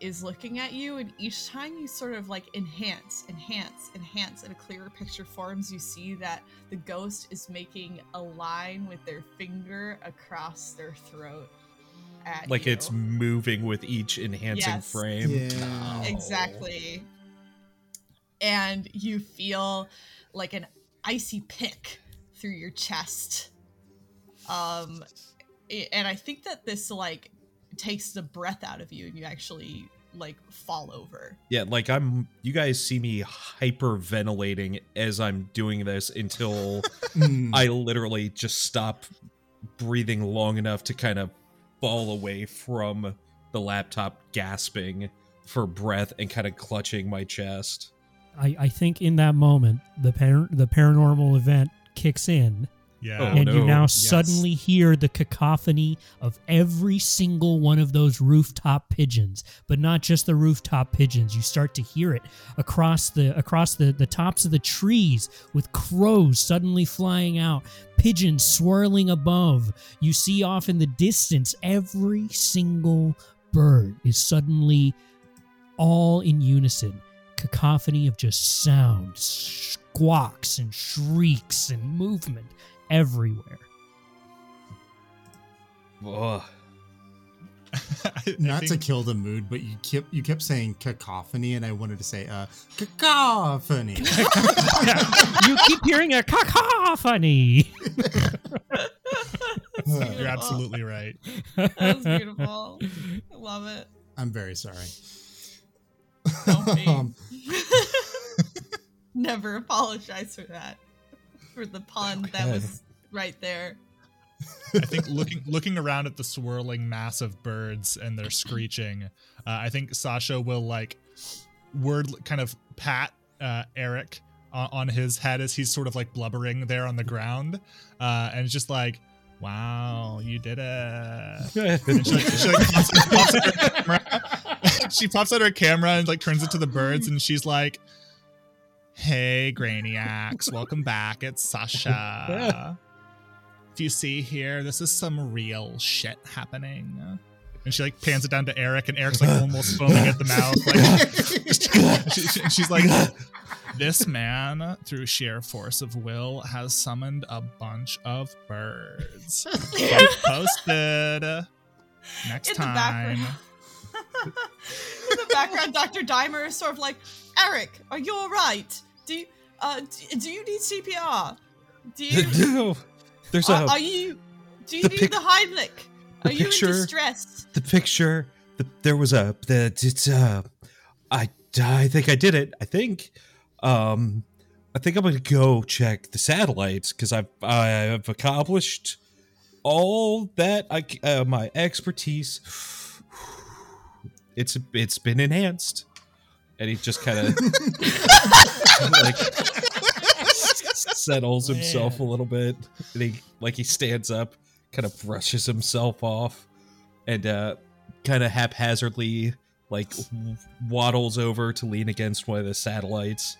is looking at you and each time you sort of like enhance enhance enhance and a clearer picture forms you see that the ghost is making a line with their finger across their throat at like you. it's moving with each enhancing Yes. frame. Yeah. exactly and you feel like an icy pick through your chest um and i think that this like takes the breath out of you and you actually like fall over Yeah, like I'm. You guys see me hyperventilating as I'm doing this until Mm. I literally just stop breathing long enough to kind of fall away from the laptop, gasping for breath and kind of clutching my chest. I, I think in that moment the par- the paranormal event kicks in Yeah. Oh, and you now Yes. suddenly hear the cacophony of every single one of those rooftop pigeons but not just the rooftop pigeons. You start to hear it across the across the, the tops of the trees with crows suddenly flying out pigeons swirling above. You see off in the distance every single bird is suddenly all in unison. Cacophony of just sound squawks and shrieks and movement everywhere. Ugh. I Not to kill the mood, but you kept you kept saying cacophony, and I wanted to say uh cacophony. you keep hearing a cacophony. You're absolutely right. That's beautiful. I love it. I'm very sorry. Don't be. Um, Never apologize for that. For the pun that was right there. I think looking looking around at the swirling mass of birds and their screeching, uh, I think Sasha will like word kind of pat uh, Eric on, on his head as he's sort of like blubbering there on the ground, uh, and it's just like, "Wow, you did it!" And she, like, she, like, pops, pops out her she pops out her camera and like turns it to the birds, and she's like, "Hey, Grainiacs, welcome back. It's Sasha. If you see here, this is some real shit happening." And she like pans it down to Eric, and Eric's like almost foaming at the mouth. Like, she- she- she's like, "This man, through sheer force of will, has summoned a bunch of birds." Keep posted. Next In time. background. In the background, Dr. Dimer is sort of like, Eric, are you alright? Do you uh d- do you need CPR? Do you no, there's are, a are you do you the need pic- the Heimlich? the Are you in distress? the picture. The, there was a the it's uh, I I think I did it. I think, um, I think I'm gonna go check the satellites because I've I've accomplished all that I uh, my expertise. It's it's been enhanced, and he just kind of like settles himself a little bit, and he like he stands up, kind of brushes himself off, and uh, kind of haphazardly like waddles over to lean against one of the satellites.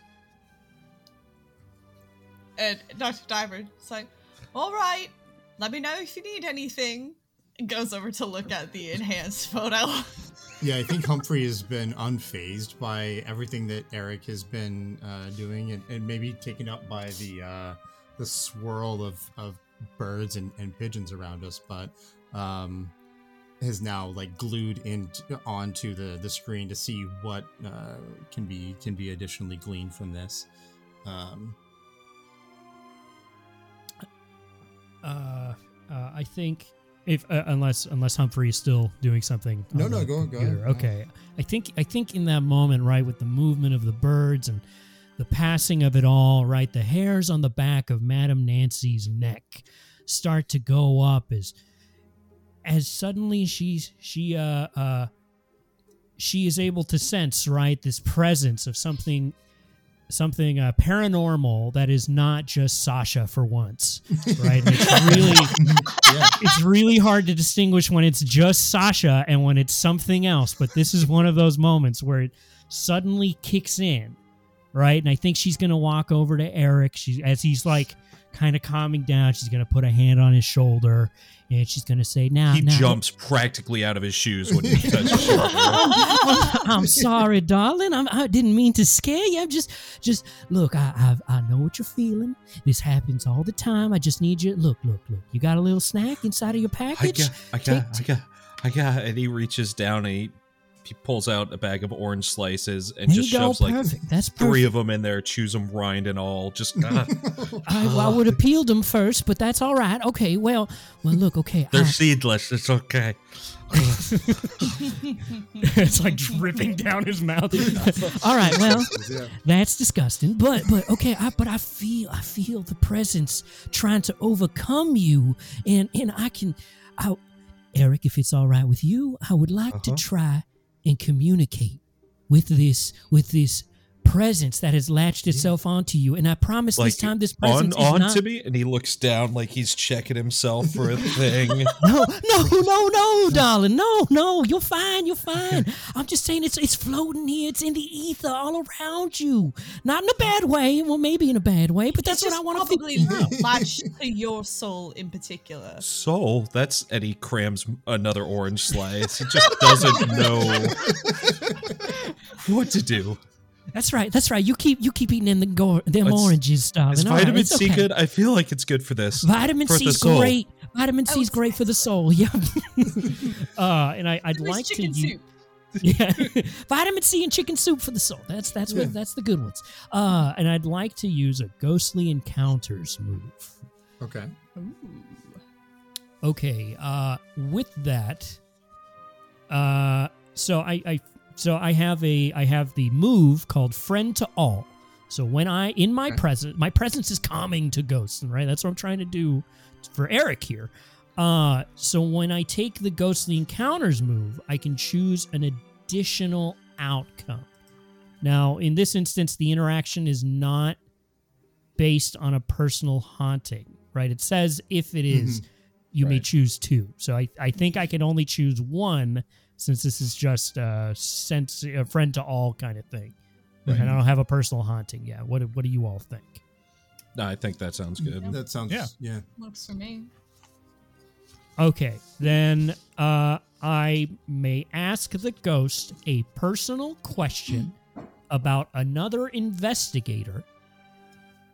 And Dr. Diver is like, alright, let me know if you need anything. And goes over to look at the enhanced photo. yeah, I think Humphrey has been unfazed by everything that Eric has been uh, doing, and, and maybe taken up by the uh, the swirl of, of birds and, and pigeons around us, but um, has now like glued in onto the, the screen to see what uh, can be can be additionally gleaned from this. Um, Uh, uh, I think if uh, unless unless Humphrey is still doing something. No, no, go- go ahead. Okay, I think I think in that moment, right, with the movement of the birds and the passing of it all, right, the hairs on the back of Madame Nancy's neck start to go up as as suddenly she's she uh uh she is able to sense right this presence of something something uh, paranormal that is not just Sasha for once, right? And it's really yeah. it's really hard to distinguish when it's just Sasha and when it's something else. But this is one of those moments where it suddenly kicks in, right? And I think she's gonna walk over to Eric. She as he's like kind of calming down. She's gonna put a hand on his shoulder and she's gonna say, "Now, He now, jumps practically out of his shoes when he touches shoulder. I'm sorry, darling. I'm, I didn't mean to scare you. I'm just, just look. I, I, I know what you're feeling. This happens all the time. I just need you. Look, look, look. You got a little snack inside of your I package. got, I got, I got, I got. And he reaches down and he, he pulls out a bag of orange slices and there just you shoves like Perfect. That's three of them in there, chews them rind and all. Just uh, I, well, I would have peeled them first, but that's all right. Okay. Well, well. Look. Okay. they're I- seedless. It's okay. it's like dripping down his mouth. all right. Well, That's disgusting. But but okay, I, but I feel I feel the presence trying to overcome you, and and I can, I Eric, if it's all right with you, I would like to Uh-huh. try and communicate with this with this presence that has latched itself onto you. And I promise Like this time this on presence is on not to me, and he looks down like he's checking himself for a thing. No, no, no, no, darling. No, no, you're fine. You're fine. I'm just saying it's it's floating here. It's in the ether all around you. Not in a bad way. Well, maybe in a bad way, but that's It's what I want to probably latched to your soul in particular. Soul. That's and he crams another orange slice. He just doesn't know what to do. That's right. That's right. You keep you keep eating them, the go- them It's- oranges, darling. Is vitamin it's C okay. good? I feel like it's good for this. Vitamin For the C's great. Vitamin Oh, C's it's great for the soul. Yeah. uh, and I, I'd like to use. soup. Yeah, vitamin C and chicken soup for the soul. That's that's Yeah. what that's the good ones. Uh, and I'd like to use a ghostly encounters move. Okay. Ooh. Okay. Uh, with that, uh, so I, I so I have a I have the move called friend to all. So when I in my Okay. presence, my presence is calming to ghosts, right? That's what I'm trying to do for Eric here. Uh, so when I take the ghostly encounters move, I can choose an additional outcome. Now, in this instance, the interaction is not based on a personal haunting, right? It says if it is, you may choose two. So I, I think I can only choose one since this is just a sense a friend to all kind of thing. Right. And I don't have a personal haunting. Yeah. What do- what do you all think? No, I think that sounds good. That sounds Yeah. yeah. Works for me. Okay, then uh, I may ask the ghost a personal question about another investigator,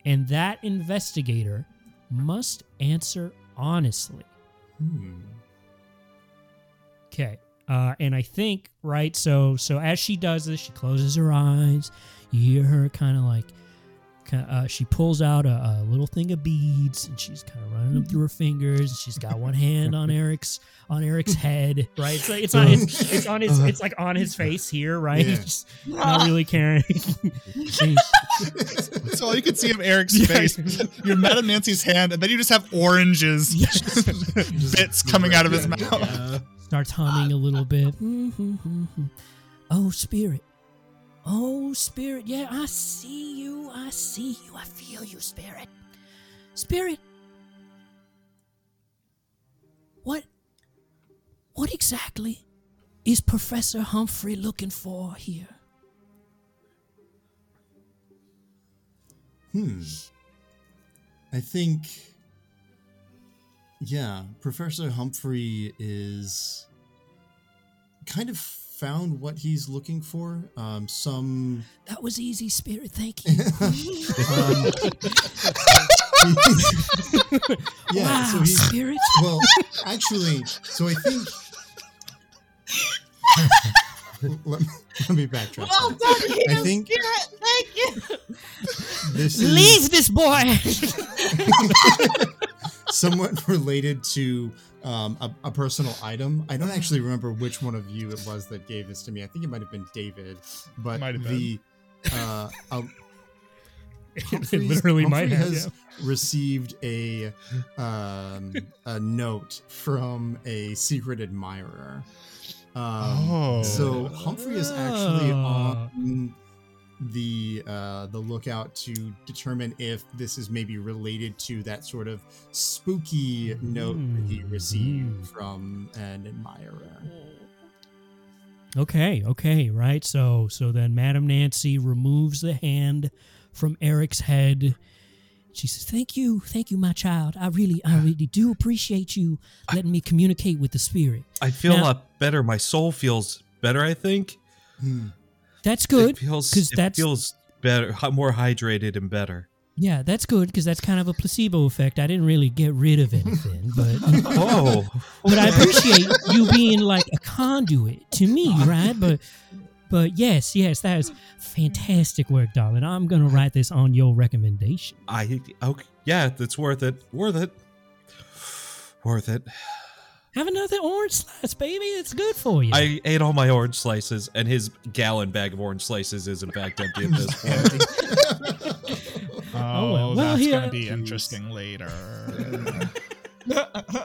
and that investigator must answer honestly. Hmm. Okay. Uh, and I think right. So so as she does this, she closes her eyes. You hear her kind of like, ki- uh, she pulls out a, a little thing of beads and she's kind of running them through her fingers. And she's got one hand on Eric's on Eric's head. Right. So it's on his. It's on his. It's like on his face here. Right. Yeah. Just not really caring. And That's all you can see of Eric's face. You're Madam Nancy's hand, and then you just have oranges, bits coming out of his Yeah. Starts humming a little bit. oh, spirit. Oh, spirit. Yeah, I see you. I see you. I feel you, spirit. Spirit. What what exactly is Professor Humphrey looking for here? Hmm. I think. Yeah, Professor Humphrey is kind of found what he's looking for. Um, some. That was easy, spirit. Thank you. um, yeah, wow, so he's spirit. well, actually, so I think. let, me, let me backtrack. Well done, I Hero think- Spirit. Thank you. This is Leave this boy. Somewhat related to um, a, a personal item. I don't actually remember which one of you it was that gave this to me. I think it might have been David, but Might have the uh, uh, it literally might Humphrey have. has yeah. received a um, a note from a secret admirer. Um, Oh. So Humphrey is actually Ah. on the uh, the lookout to determine if this is maybe related to that sort of spooky note that he Mm, received from an admirer. Okay, okay, right. So so then Madam Nancy removes the hand from Eric's head. She says, "Thank you, thank you, my child. I really, I really do appreciate you letting me communicate with the spirit. I feel Now- a lot better. My soul feels better. I think Hmm. That's good. It feels 'cause it feels better, more hydrated and better. Yeah, that's good because that's kind of a placebo effect. I didn't really get rid of anything, but Oh, but I appreciate you being like a conduit to me, right? But but yes, yes, that is fantastic work, darling. I'm gonna write this on your recommendation. I okay, yeah, it's worth it. Worth it. Worth it. Have another orange slice, baby. It's good for you. I ate all my orange slices, and his gallon bag of orange slices is in fact empty at this point. Oh, well. Well, that's here- gonna be interesting later.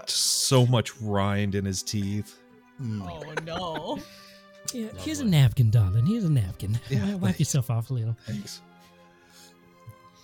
So much rind in his teeth. Mm. oh no. Yeah, here's a napkin, darling. Here's a napkin. Yeah, Wipe thanks. yourself off a little. Thanks.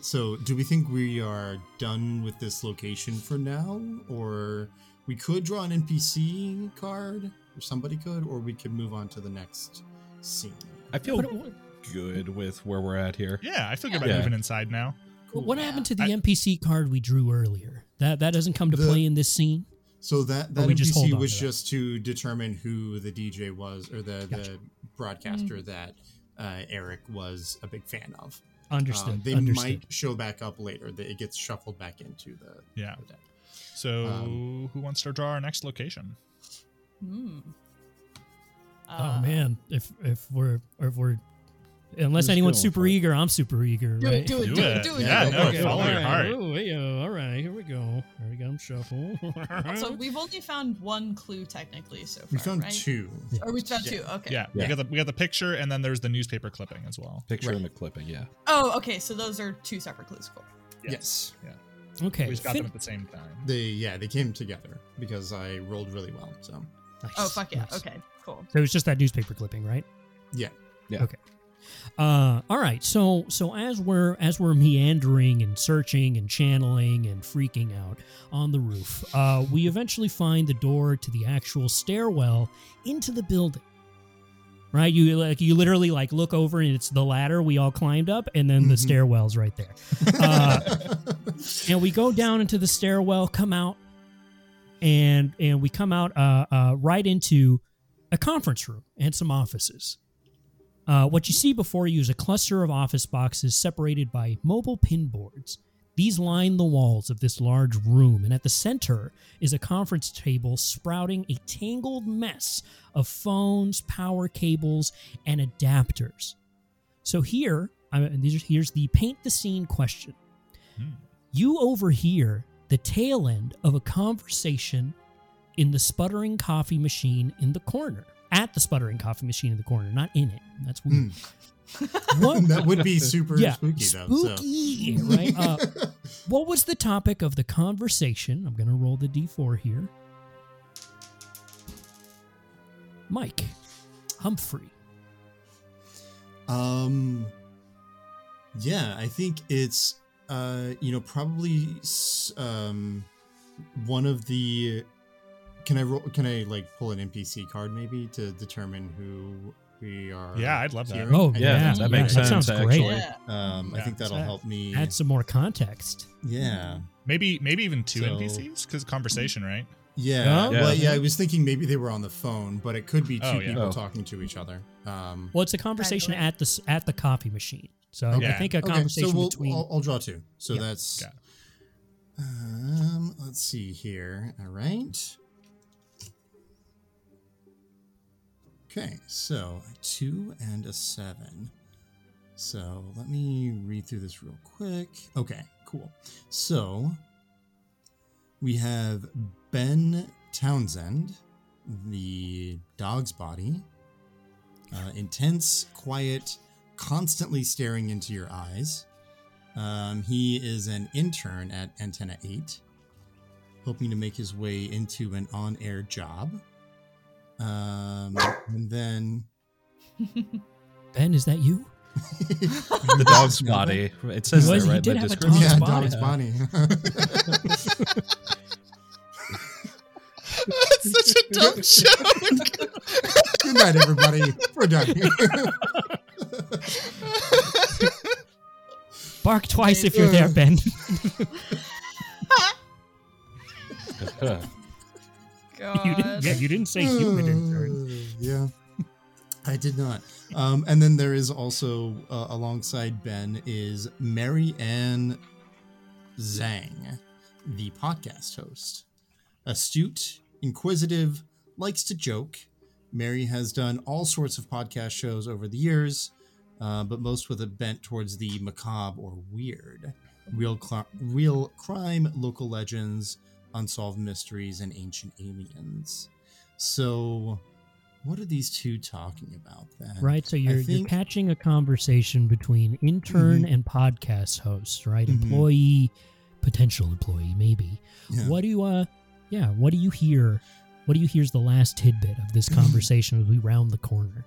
So, do we think we are done with this location for now, or we could draw an NPC card, or somebody could, or we could move on to the next scene? I feel What, what, good with where we're at here. Yeah, I feel good about Yeah. moving inside now. what Yeah. happened to the I- NPC card we drew earlier? That that doesn't come to The- play in this scene. So that Or that we just NPC was to that? just to determine who the DJ was, or the Gotcha. the broadcaster that uh, Eric was a big fan of. Understood. Uh, they understood. might show back up later. That it gets shuffled back into the Yeah. the deck. So Um, who wants to draw our next location? Hmm. Oh Uh, man, if if we're or if we're unless anyone's super for eager, I'm super eager. Do right? it, do it, Do do it. it, do it. Yeah, no, Okay, follow all your right. heart. Oh, yeah, all right, here we go. Here we go. Shuffle. So we've only found one clue technically so far. We found right? two. Or we found Yeah. two. Okay. Yeah, Yeah. we got the we got the picture, and then there's the newspaper clipping as well. Picture Right. in the clipping, yeah. Oh, okay. So those are two separate clues. Cool. Yes. Okay. We just got fin- them at the same time. They yeah they came together because I rolled really well. So Nice, Oh fuck yeah. nice. Okay. Cool. So it was just that newspaper clipping, right? yeah, Yeah. Okay. Uh, all right. So so as we're as we're meandering and searching and channeling and freaking out on the roof, uh, we eventually find the door to the actual stairwell into the building. Right, you like you literally like look over and it's the ladder we all climbed up, and then the Mhm. stairwell's right there. Uh, and we go down into the stairwell, come out, and and we come out uh, uh, right into a conference room and some offices. Uh, what you see before you is a cluster of office boxes separated by mobile pin boards. These line the walls of this large room, and at the center is a conference table sprouting a tangled mess of phones, power cables, and adapters. So here, I mean, these are- here's the paint the scene question. Hmm. You overhear the tail end of a conversation in the sputtering coffee machine in the corner. At the sputtering coffee machine in the corner, not in it. That's weird. What? that would be super yeah, spooky though. So. spooky, right? Uh, what was the topic of the conversation? I'm going to roll the d4 here. Mike Humphrey. Um, yeah, I think it's uh, you know, probably um, one of the. Can I roll? Can I like pull an NPC card maybe to determine who we are? Yeah, I'd love that. hearing? Oh, Yeah, yeah, that yeah, makes that sense, sounds great. actually. Yeah. Um, I think that'll Add- help me. Add some more context. yeah, Maybe maybe even two So- NPCs because conversation, right? yeah. Oh. Well, Yeah. yeah. I was thinking maybe they were on the phone, but it could be two Oh, yeah. people Oh. talking to each other. Um, Well, it's a conversation Fabulous. at the at the coffee machine. So I think a okay, conversation so we'll, between. I'll, I'll draw two. So Yeah. that's. Got Um, let's see here. All right. Okay, so a two and a seven. So let me read through this real quick. Okay, cool. So we have Ben Townsend, the dog's body. Uh, intense, quiet, constantly staring into your eyes. Um, he is an intern at Antenna 8, hoping to make his way into an on air job. Um, and then. ben, is that you? The dog's body. It says He was- there, he right? did the have a description. Yeah, Dog's dog's body. body. That's such a dumb joke. Good night, everybody. We're done. Bark twice if you're there, Ben. You didn't, yeah, you didn't say human intern. Uh, yeah, I did not. Um, and then there is also uh, alongside Ben is Mary Ann Zhang, the podcast host. Astute, inquisitive, likes to joke. Mary has done all sorts of podcast shows over the years, uh, but most with a bent towards the macabre or weird. Real, cl- real crime, local legends, unsolved mysteries, and ancient aliens. So, what are these two talking about then? Right, so you're, you're catching a conversation between intern Mhm. and podcast host, right? Mhm. Employee, potential employee, maybe. Yeah. What do you uh yeah, what do you hear? What do you hear is the last tidbit of this conversation as we round the corner?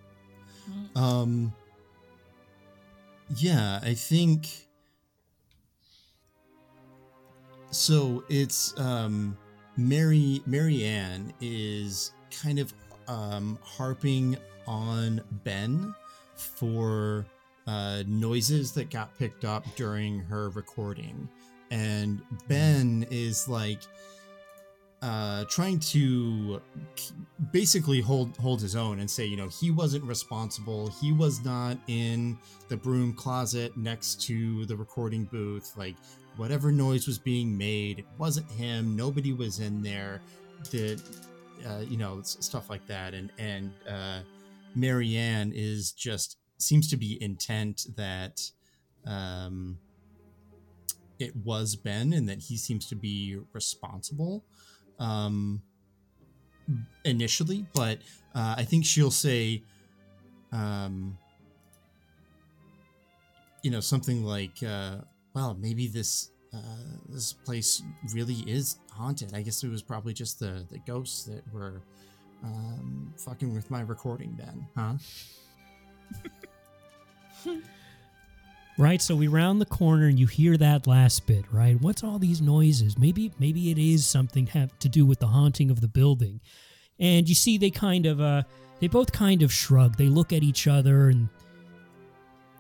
Um. Yeah, I think. So it's um, Mary Ann is kind of um, harping on Ben for uh, noises that got picked up during her recording, and Ben is like uh, trying to basically hold hold his own and say, you know, he wasn't responsible. He was not in the broom closet next to the recording booth. Like whatever noise was being made, it wasn't him. Nobody was in there. The uh, you know stuff like that. And and uh, Marianne is just seems to be intent that um, it was Ben and that he seems to be responsible um, initially, but uh, I think she'll say, um, you know, something like, uh, "Well, maybe this uh, this place really is haunted. I guess it was probably just the the ghosts that were um, fucking with my recording then, huh?" Right, so we round the corner and you hear that last bit, right? What's all these noises? Maybe maybe it is something have to do with the haunting of the building. And you see they kind of uh they both kind of shrug. They look at each other and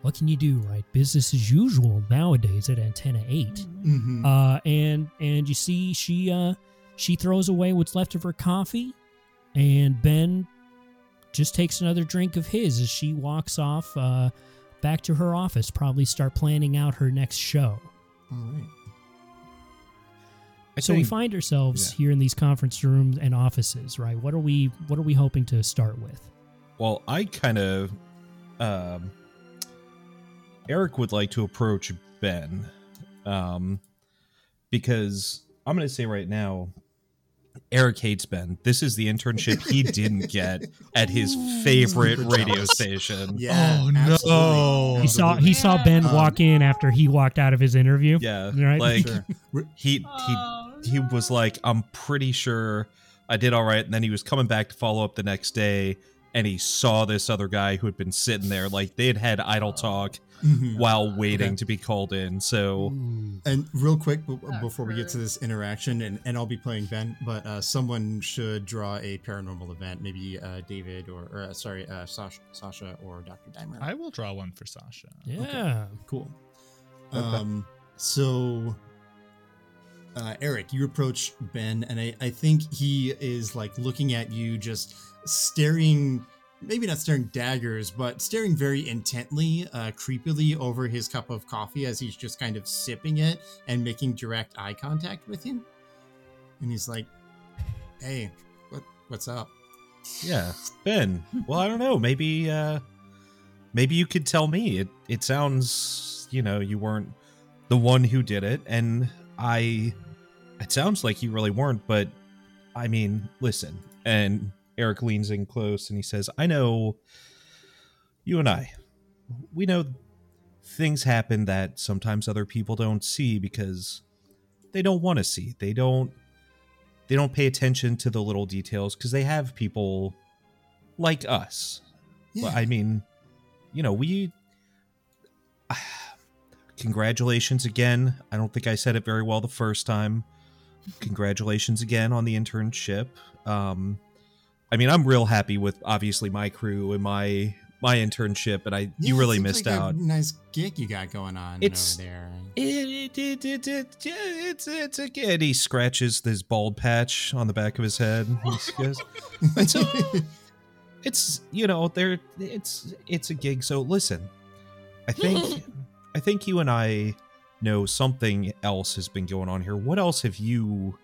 what can you do, right? Business as usual nowadays at Antenna 8. Mm-hmm. Uh and and you see she uh she throws away what's left of her coffee and Ben just takes another drink of his as she walks off uh back to her office, probably start planning out her next show. All right. I so we find ourselves yeah. here in these conference rooms and offices, right? What are we what are we hoping to start with? Well, I kind of, um, Eric would like to approach Ben, um, because I'm going to say right now, Eric hates Ben. This is the internship he didn't get at his favorite radio station. Yeah. Oh, no. absolutely. He saw he saw Ben Um, walk in after he walked out of his interview. Yeah, Right. like Sure. he he he was like, I'm pretty sure I did all right. And then he was coming back to follow up the next day and he saw this other guy who had been sitting there. Like they had had idle talk Mhm. while waiting Okay. to be called in. So And real quick b- before we get to this interaction, and, and I'll be playing Ben, but uh, someone should draw a paranormal event. Maybe uh, David or, or uh, sorry, uh, Sasha, Sasha or Dr. Dimer. I will draw one for Sasha. Yeah. Cool. Okay. Um, so, uh, Eric, you approach Ben, and I, I think he is like looking at you, just staring, maybe not staring daggers, but staring very intently, uh, creepily over his cup of coffee as he's just kind of sipping it and making direct eye contact with him. And he's like, "Hey, what what's up?" yeah, Ben. Well, I don't know. Maybe uh maybe you could tell me. It it sounds, you know, you weren't the one who did it and I it sounds like you really weren't, but I mean, listen. And Eric leans in close and he says, "I know you and I. We know things happen that sometimes other people don't see because they don't want to see. They don't they don't pay attention to the little details because they have people like us. Well, I mean, you know, we. Congratulations again. I don't think I said it very well the first time. Congratulations again on the internship. Um, I mean, I'm real happy with obviously my crew and my my internship, and I Yeah, you really missed like out. nice gig you got going on It's- over there. It, it, it, it, it's it's a kid. He scratches this bald patch on the back of his head. He goes, It's a- it's you know there it's it's a gig. So listen, I think I think you and I know something else has been going on here. What else have you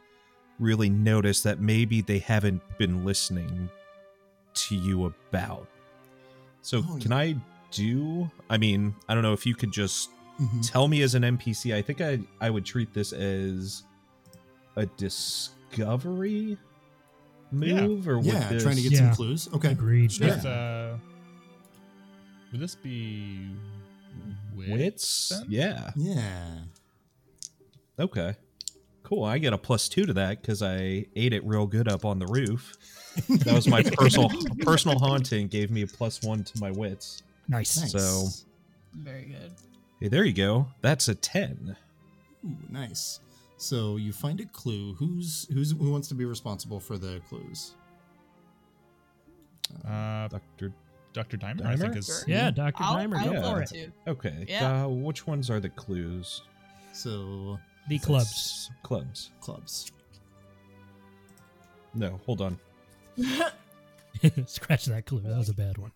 really notice that maybe they haven't been listening to you about? So Oh, can I do? I mean, I don't know if you could just Mhm. tell me as an NPC. I think I I would treat this as a discovery move or would yeah, this, trying to get Yeah. some clues. Okay. Agreed. Sure. With, uh, would this be wits? wits. Yeah. Yeah. Okay. Cool. I get a plus two to that because I ate it real good up on the roof. That was my personal personal haunting. Gave me a plus one to my wits. Nice. Nice. So- Very good. Hey, there you go. That's a ten. Ooh, nice. So you find a clue. Who's who's who wants to be responsible for the clues? Uh, Doctor. Dr. Dimer, I think is. Sure. Yeah, Dr. I'll, Dimer, I'll go Yeah. for it. too. Okay. Yeah. Uh, which ones are the clues? So The clubs. That's Clubs. clubs. No, hold on. Scratch that clue. That was a bad one.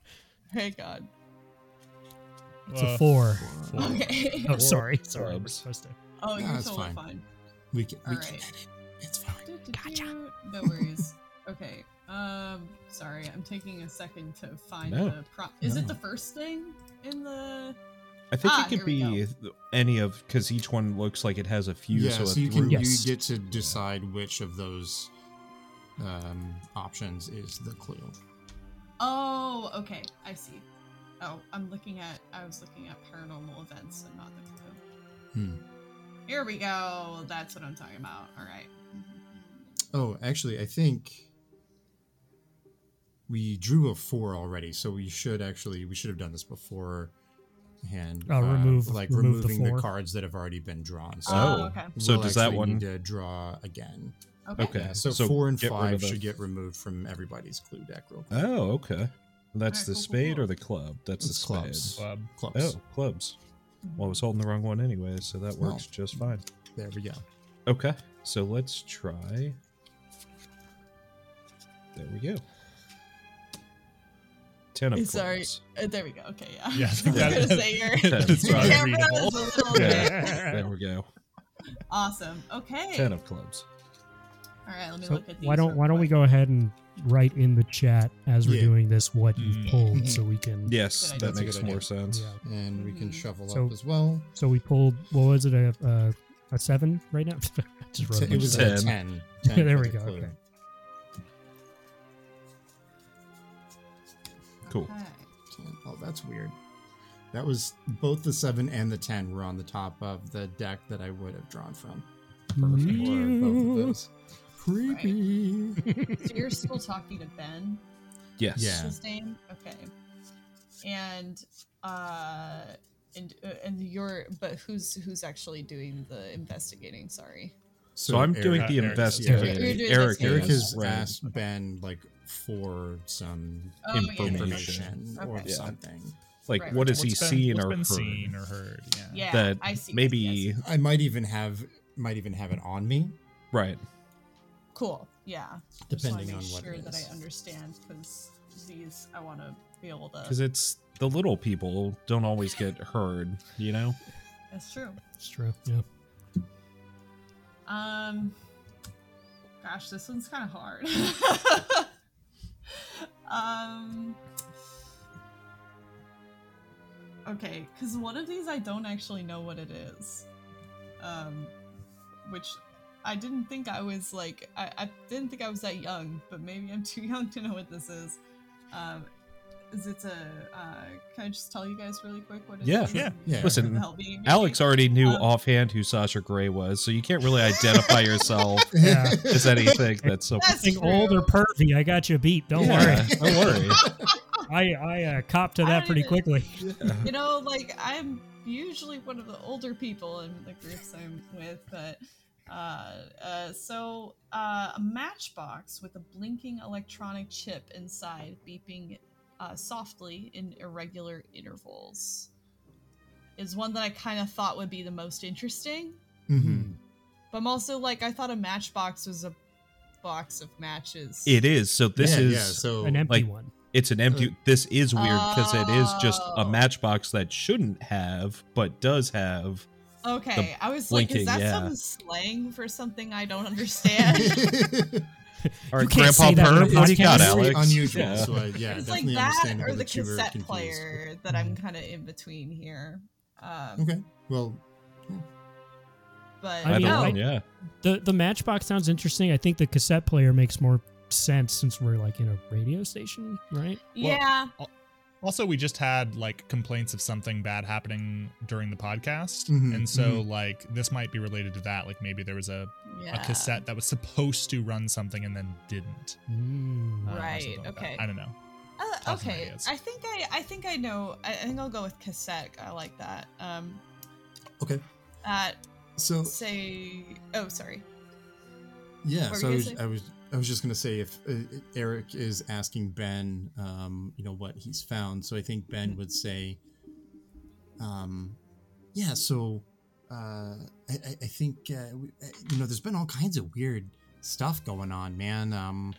Thank God. It's Uh, a four. four. Okay. Oh, sorry. Sorry. We're supposed to. Oh, you're it's totally fine. fine. We can we All can right. edit. It's fine. Gotcha. No worries. okay. Um, sorry, I'm taking a second to find No. the prop. Is No. it the first thing in the? I think Ah, it could be any of because each one looks like it has a few. yeah, so, so, a you can Yes. you get to decide which of those um, options is the clue. Oh, okay. I see. Oh, I'm looking at. I was looking at paranormal events and not the clue. Hmm. Here we go. That's what I'm talking about. All right. Oh, actually, I think we drew a four already, so we should actually we should have done this before hand. Oh, uh, remove- like remove removing the, four. cards that have already been drawn. So Oh, okay. So we'll does that one- need to draw again? Okay. Okay. Yeah, so, So four and get rid of five should get removed from everybody's clue deck real quick. Oh, okay. That's Alright, the cool, cool, spade cool. or the club? That's It's the clubs. spade. Club. Clubs. Oh, clubs. Mm-hmm. Well, I was holding the wrong one anyway, so that Well. works just fine. There we go. Okay, so let's try. There we go. Ten of Sorry. clubs. Uh, there we go. Okay. Yeah. Yeah, I I was gonna say your That's your right. camera is a little bit There we go. awesome. Okay. Ten of clubs. All right. Let me So look at these. why don't why don't we go ahead and write in the chat as we're Yeah. doing this what you've Mm. pulled so we can Yes, that idea. That's a makes more sense. yeah. And we can Mhm. shuffle So- up as well. So we pulled what was it a a, a seven right now? Just It was a Ten. 10. 10 There we go, clue. okay. Cool. Okay. 10. Oh, that's weird. That was both the 7 and the 10 were on the top of the deck that I would have drawn from. Perfect for both of those. Creepy. So you're still talking to Ben. Yes. Yeah. His name. Okay. And uh, and uh, and you're but who's who's actually doing the investigating? Sorry. So, I'm doing the Eric- investigating. You're doing Eric. Eric is, has right. asked Ben like for some Oh, yeah, yeah, yeah. information or Okay. Yeah. something. Like, Right, what right. has he been- seen what's or been heard? seen or heard? Yeah. Yeah. that I see. maybe Yes. I might even have might even have it on me. right. Cool. Yeah. Depending Just wanna on make what sure it that is. I understand because these I want to be able to. Because it's the little people don't always get heard, you know? That's true. It's true. Yeah. Um, gosh, this one's kind of hard. um, okay, because one of these I don't actually know what it is. Um, which I didn't think I was like I, I didn't think I was that young, but maybe I'm too young to know what this is. Um, is it a? Uh, can I just tell you guys really quick what it is? Yeah. Yeah. Yeah. Listen, Help me, maybe? Alex already knew Um, offhand who Sasha Grey was, so you can't really identify yourself Yeah. as anything that's so. That's Something old or true. pervy, I got you beat. Don't Yeah, worry. Don't worry. I I uh, copped to that don't pretty even- quickly. you know, like I'm usually one of the older people in the groups I'm with, but uh, uh, so uh, a matchbox with a blinking electronic chip inside, beeping uh, softly in irregular intervals, is one that I kind of thought would be the most interesting. Mm-hmm. But I'm also like, I thought a matchbox was a box of matches. It is. So this yeah, is. yeah, so An empty like- one. It's an empty. This is weird because it is just a Oh. matchbox that shouldn't have, but does have. Okay, I was like, is that yeah. some slang for something I don't understand? All right, can't Grandpa say that on a Perv, what do you got, podcast. very Alex? unusual. Yeah. So I, yeah, it's like that or the that you were cassette confused. player that I'm kind of in between here. Um, Okay, well, But I I mean, don't I- know. Yeah. The the matchbox sounds interesting. I think the cassette player makes more sense since we're like in a radio station, right? yeah, Also, we just had like complaints of something bad happening during the podcast, Mhm, and so like this might be related to that. Like maybe there was a, Yeah. a cassette that was supposed to run something and then didn't. Mm. uh, Right, something like okay. I don't know. Uh, okay. I think I I think I know. I, I think I'll go with cassette. I like that. Um, Okay. uh, So say. Oh, sorry. yeah, What so I was. I was I was just gonna say if uh, Eric is asking Ben, um, you know what he's found, so I think Ben would say, um, yeah. So uh, I, I think uh, we, uh, you know there's been all kinds of weird stuff going on, man. Um,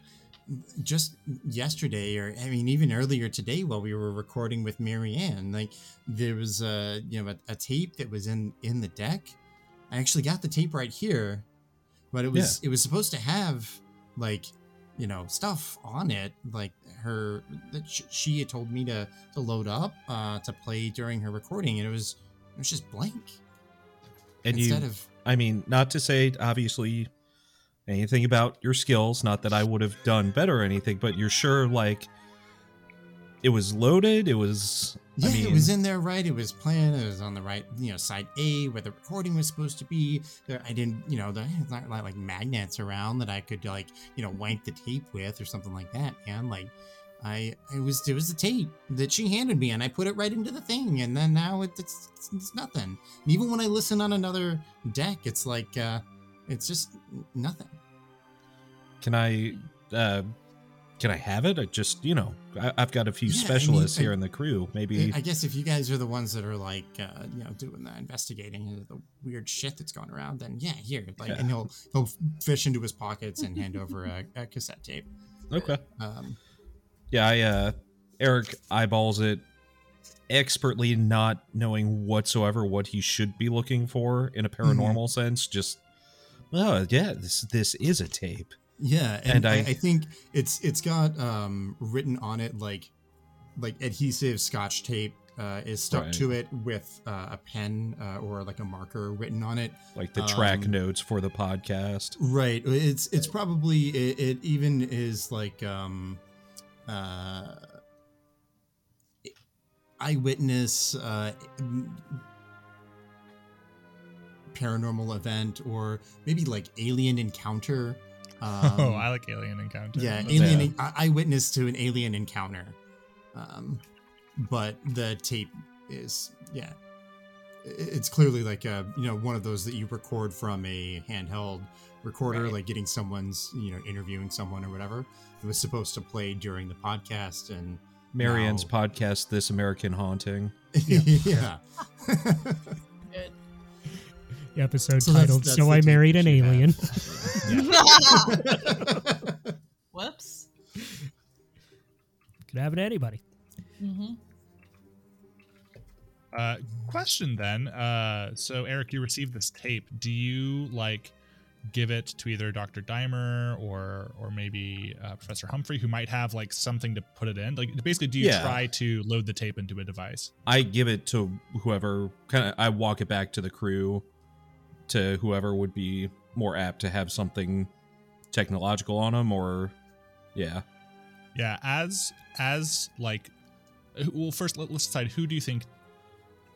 just yesterday, or I mean, even earlier today, while we were recording with Marianne, like there was a you know a, a tape that was in in the deck. I actually got the tape right here, but it was it was supposed to have like you know stuff on it, like her that she had told me to to load up uh, to play during her recording, and it was it was just blank. And instead you, of I mean, not to say obviously anything about your skills, not that I would have done better or anything, but you're sure like it was loaded. It was. Yeah, I mean, it was in there right. It was playing. It was on the right, you know, side A where the recording was supposed to be. There, I didn't, you know, there's not like magnets around that I could like, you know, wipe the tape with or something like that. Man, like, I, it was, it was the tape that she handed me, and I put it right into the thing, and then now it, it's, it's, it's nothing. And even when I listen on another deck, it's like, uh, it's just nothing. Can I? uh Can I have it? I just, you know, I, I've got a few Yeah, I mean, specialists I- here in the crew. Maybe. I guess if you guys are the ones that are like, uh, you know, doing the investigating into the weird shit that's going around, then yeah, here, like, Yeah. and he'll he'll fish into his pockets and hand over a, a cassette tape. okay. Um, Yeah, I uh Eric eyeballs it expertly not knowing whatsoever what he should be looking for in a paranormal sense. Just oh yeah, this this is a tape. Yeah, and, And I, I- think it's it's got um, written on it like like adhesive Scotch tape. Uh, is stuck Right. to it with uh, a pen uh, or like a marker written on it. Like the track Um, notes for the podcast. Right. It's it's probably it, it even is like um uh eyewitness uh paranormal event or maybe like alien encounter. Um, oh, I like Alien Encounter. yeah, That's- alien Yeah. eye- eyewitness to an alien encounter. Um, but the tape is yeah, it's clearly like a you know one of those that you record from a handheld recorder, Right. like getting someone's you know interviewing someone or whatever. It was supposed to play during the podcast, and Marianne's now- podcast, This American Haunting. yeah. Good. The episode So titled that's "So I Married an. Alien." Whoops. Could happen to anybody. hmm Uh, question then. Uh, so Eric, you received this tape. Do you like give it to either Dr. Dimer or or maybe uh, Professor Humphrey, who might have like something to put it in? Like, basically, do you Yeah. try to load the tape into a device? I give it to whoever kind of I walk it back to the crew to whoever would be more apt to have something technological on them or yeah. Yeah, as as like, well, first let, let's decide who do you think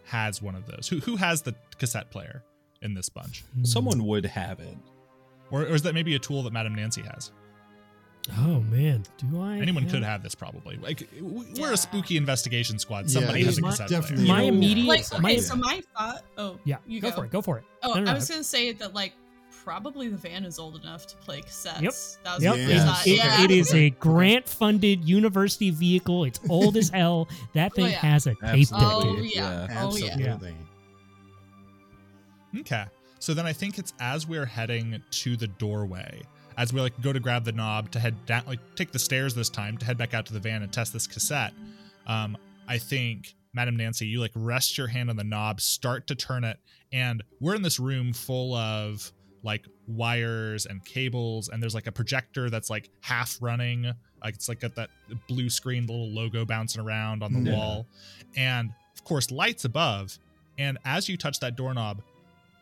has one of those? Who who has the cassette player in this bunch. Someone would have it. or, or is that maybe a tool that Madame Nancy has? Oh man, do I? Anyone have- could have this probably. Like, we're Yeah. a spooky investigation squad. Somebody I has a mean, cassette definitely- player. My immediate. Like, okay, my, so my thought. Oh, yeah, you go, go, for it. Go for it. Oh, No, no, I no. was gonna say that like probably the van is old enough to play cassettes. Yep. That was Yep, my Yeah. it- thought. yeah. it is a grant-funded university vehicle. It's old as hell. That oh, thing Oh, yeah. has a tape Absolutely. deck. Oh yeah. Yeah. Oh yeah. Absolutely. Okay. So then I think it's as we're heading to the doorway, as we like go to grab the knob to head down, like take the stairs this time to head back out to the van and test this cassette. Um, I think Madam Nancy, you like rest your hand on the knob, start to turn it, and we're in this room full of like wires and cables, and there's like a projector that's like half running, like it's like got that blue screen, little logo bouncing around on the Yeah. wall, and of course lights above. And as you touch that doorknob,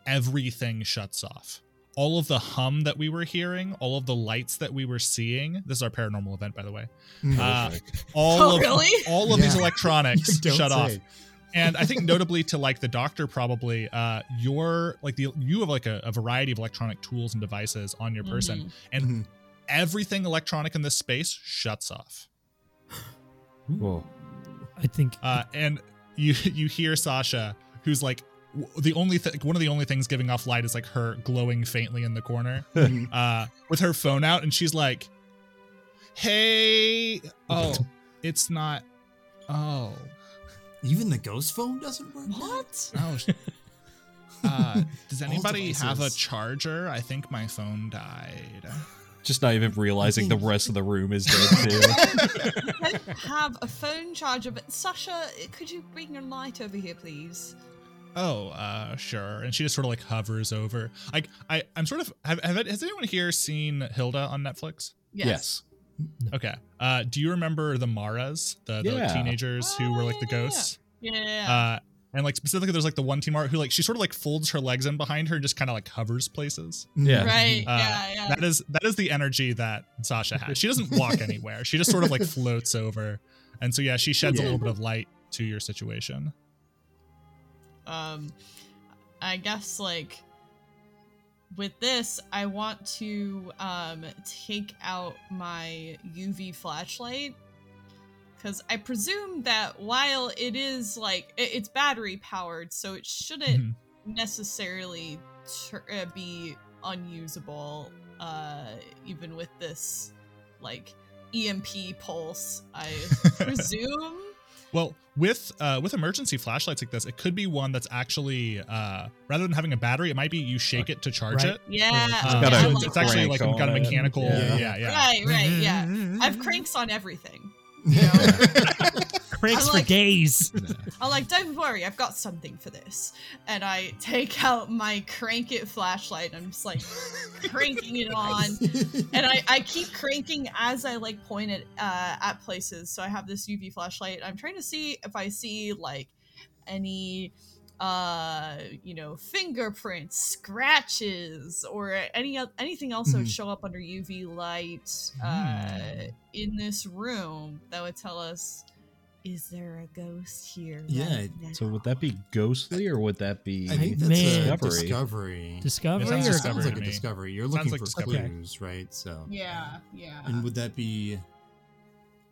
everything shuts off. All of the hum that we were hearing, all of the lights that we were seeing. This is our paranormal event, by the way. Mm. Uh, all Oh, of really? all of these electronics Don't shut off. And I think notably to like the doctor, probably uh, your like the you have like a, a variety of electronic tools and devices on your person, Mhm. and Mhm. everything electronic in this space shuts off. Whoa. I think Uh, and you you hear Sasha, who's like w- the only thing, one of the only things giving off light is like her glowing faintly in the corner, Mhm. uh, with her phone out, and she's like, "Hey, oh, it's not, oh, Even the ghost phone doesn't work. What? oh." Uh, does anybody have a charger? I think my phone died. Just not even realizing the rest of the room is dead too. I don't have a phone charger, but Sasha, could you bring your light over here, please? Oh, uh, sure. And she just sort of like hovers over. Like I, I'm sort of. Have, have it, has anyone here seen Hilda on Netflix? yes. Okay. Uh, do you remember the Marras, the, the Yeah. teenagers who Oh, were like the yeah, yeah, ghosts? Yeah. Uh, and like specifically, there's like the one teen Marra who like she sort of like folds her legs in behind her and just kind of like hovers places. Yeah. right. Uh, yeah. Yeah. That is that is the energy that Sasha has. She doesn't walk anywhere. She just sort of like floats over, and so yeah, she sheds a little bit of light to your situation. Um i guess like with this i want to um take out my uv flashlight because i presume that while it is like it- it's battery powered so it shouldn't Mhm. necessarily tur- uh, be unusable uh even with this like emp pulse i presume Well, with uh, with emergency flashlights like this, it could be one that's actually uh, rather than having a battery, it might be you shake it to charge Right. it. yeah got a I so it's, it's actually like got a mechanical. Yeah. Yeah, yeah. Right, right, yeah. I've cranks on everything. cranks I for like- days. I'm like, don't worry, I've got something for this. And I take out my crank it flashlight and I'm just like cranking it on. And I, I keep cranking as I like point it uh, at places. So I have this UV flashlight. I'm trying to see if I see like any uh you know fingerprints scratches or any anything else that would Mhm. show up under uv light uh in this room that would tell us is there a ghost here Yeah, right now? So would that be ghostly or would that be I think that's Man. a Discovery. discovery. Discovery It It sounds or sounds like to a me. discovery. You're looking like for discovery. clues, right? So, yeah yeah and would that be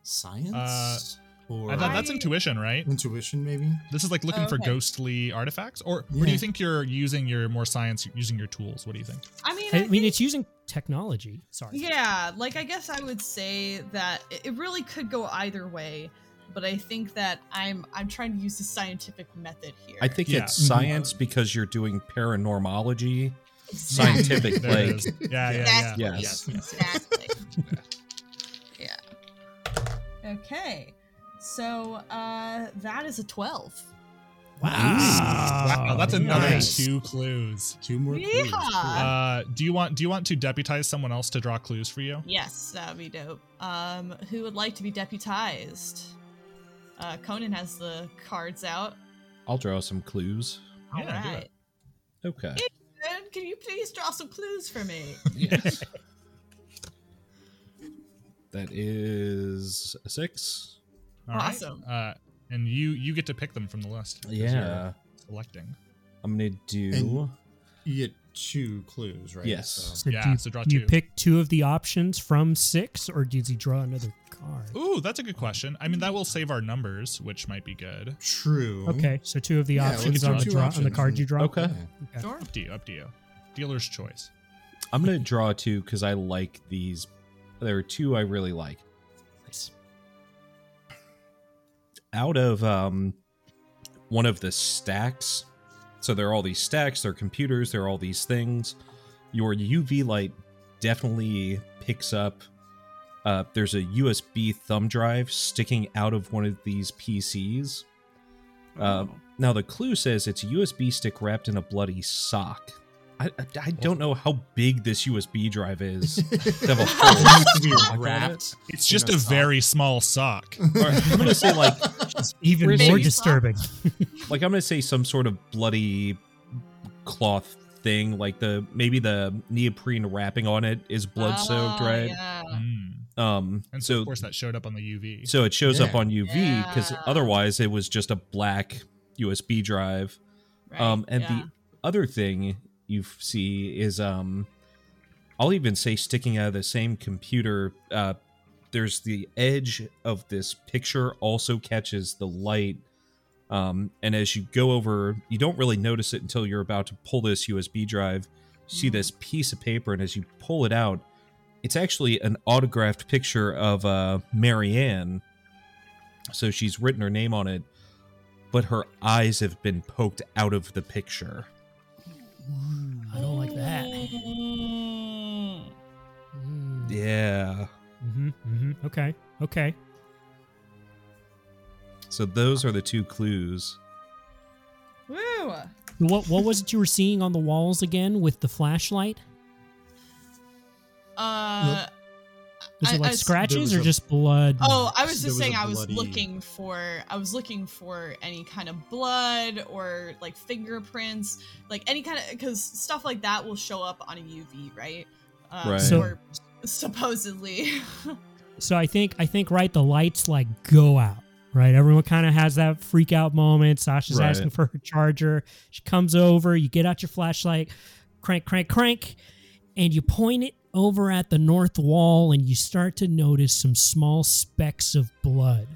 science Uh, or I thought that's I- intuition, right? intuition? Maybe. This is like looking for Okay. ghostly artifacts, or, or do you think you're using your more science, using your tools? What do you think? i mean I I mean, it's using technology. Sorry. Yeah, like I guess I would say that it it really could go either way, but I think that I'm I'm trying to use the scientific method here. I think Yeah. it's Mhm. science because you're doing paranormology. Exactly. scientific There like is. Yeah, yeah, yeah. Exactly. Yes. Exactly. yeah. Okay. So uh that is a 12. Wow, that's another Nice. two clues. Two more clues. Uh, do you want do you want to deputize someone else to draw clues for you? Yes, that would be dope. Um who would like to be deputized? Uh Conan has the cards out. I'll draw some clues. All Yeah, do it. right. Okay. Conan, Can you please draw some clues for me? Yes. that is a six. All right. Awesome. Uh, and you you get to pick them from the list. Yeah. Selecting. I'm gonna do. And- You get two clues, right? Yes. So- So Yeah, do you, so draw do you pick two of the options from six, or does he draw another card? Ooh, that's a good question. I mean, that will save our numbers, which might be good. True. Okay, so two of the Yeah, options let's on the two draw on the card you draw. Okay. Yeah. Sure. Up to you. Up to you. Dealer's choice. I'm gonna draw two because I like these. There are two I really like. Nice. Out of um, one of the stacks, so there are all these stacks. There are computers. There are all these things. Your UV light definitely picks up. Uh, there's a USB thumb drive sticking out of one of these PCs. Uh, now the clue says it's a USB stick wrapped in a bloody sock. I, I, I don't know how big this USB drive is. to have a to be it. wrapped. It's just a, sock. very small sock. Or I'm gonna say like Even Where's more disturbing. like I'm gonna say some sort of bloody cloth thing, like the maybe the neoprene wrapping on it is blood soaked, Oh, right? Yeah. Mm. Um, And so, so of course, that showed up on the UV. so it shows up on UV because Yeah. otherwise it was just a black USB drive. Right, Um, and yeah. the other thing you see is um, I'll even say sticking out of the same computer. Uh, there's the edge of this picture also catches the light. Um, and as you go over, you don't really notice it until you're about to pull this USB drive. You see this piece of paper, and as you pull it out, it's actually an autographed picture of uh, Marianne. So she's written her name on it, but her eyes have been poked out of the picture. I don't like that. Mm. Mm. Yeah. Hmm mm-hmm. Okay. Okay. So those are the two clues. Woo! What what was it you were seeing on the walls again with the flashlight? Uh, Was I- it like I s- scratches or a- just blood? Oh, I was There just was saying a I was bloody- looking for I was looking for any kind of blood or like fingerprints, like any kind of because stuff like that will show up on a UV, right? Um, Right. So- or supposedly. So I think I think right the lights like go out. Right, everyone kind of has that freak out moment. Sasha's Right. asking for her charger. She comes over. You get out your flashlight, crank, crank, crank, and you point it over at the north wall, and you start to notice some small specks of blood.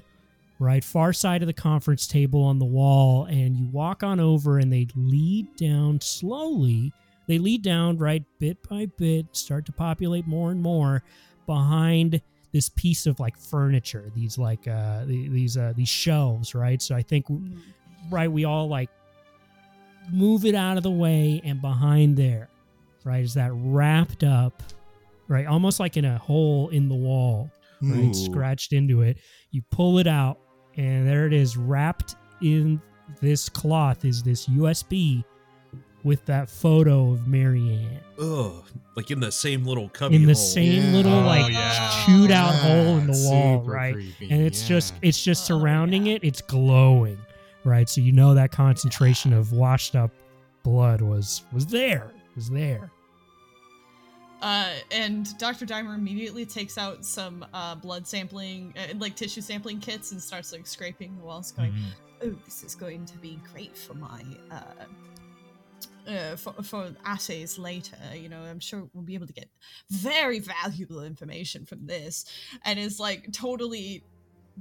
Right, far side of the conference table on the wall, and you walk on over, and they lead down slowly. They lead down right bit by bit, start to populate more and more behind this piece of like furniture these like uh these uh these shelves right? So i think right we all like move it out of the way and behind there right is that wrapped up right almost like in a hole in the wall right Ooh. scratched into it. You pull it out and there it is wrapped in this cloth is this usb with that photo of marianne Ugh. Like in the same little cubby in the hole. same Yeah. little Oh, like yeah. chewed out hole in the Yeah, wall super right creepy, and it's just it's just Oh, surrounding yeah. it it's glowing right so you know that concentration of washed up blood was was there was there Uh, and Dr. Dimer immediately takes out some uh, blood sampling, uh, like tissue sampling kits, and starts like scraping the walls, going, Mhm. "Oh, this is going to be great for my uh, for for assays later. You know, I'm sure we'll be able to get very valuable information from this." And is like totally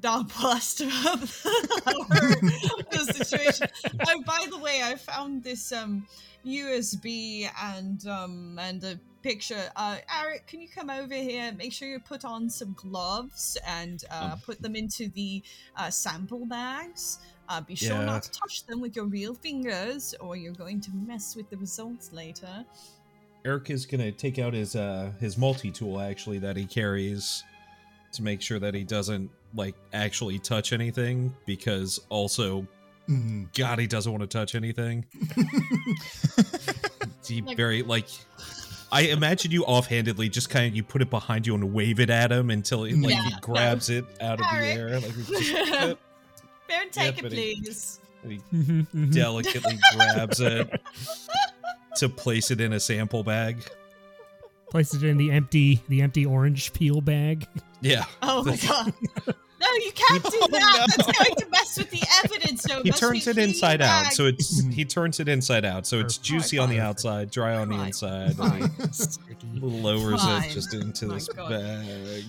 nonplussed about the, the situation. oh, by the way, I found this um USB and um and a picture. Uh, Eric, can you come over here? Make sure you put on some gloves and uh, Um. put them into the uh, sample bags. Uh, be sure Yeah. not to touch them with your real fingers, or you're going to mess with the results later. Eric is gonna take out his uh his multi tool actually that he carries to make sure that he doesn't like actually touch anything because also Mhm. God he doesn't want to touch anything. he Like- very like I imagine you offhandedly just kind of you put it behind you and wave it at him until he, like Yeah, he no. grabs it out of the air like he just, Don't take but it, he- please. and he Mhm. delicately grabs it to place it in a sample bag. place it in the empty the empty orange peel bag Yeah. Oh my god. No, you can't do Oh, that. no. That's going to mess with the evidence. No, he turns it clean inside out bag. so it's he turns it inside out so it's Perfect. juicy on the outside dry on the inside and Fine. Lowers Fine. it just into My this God. bag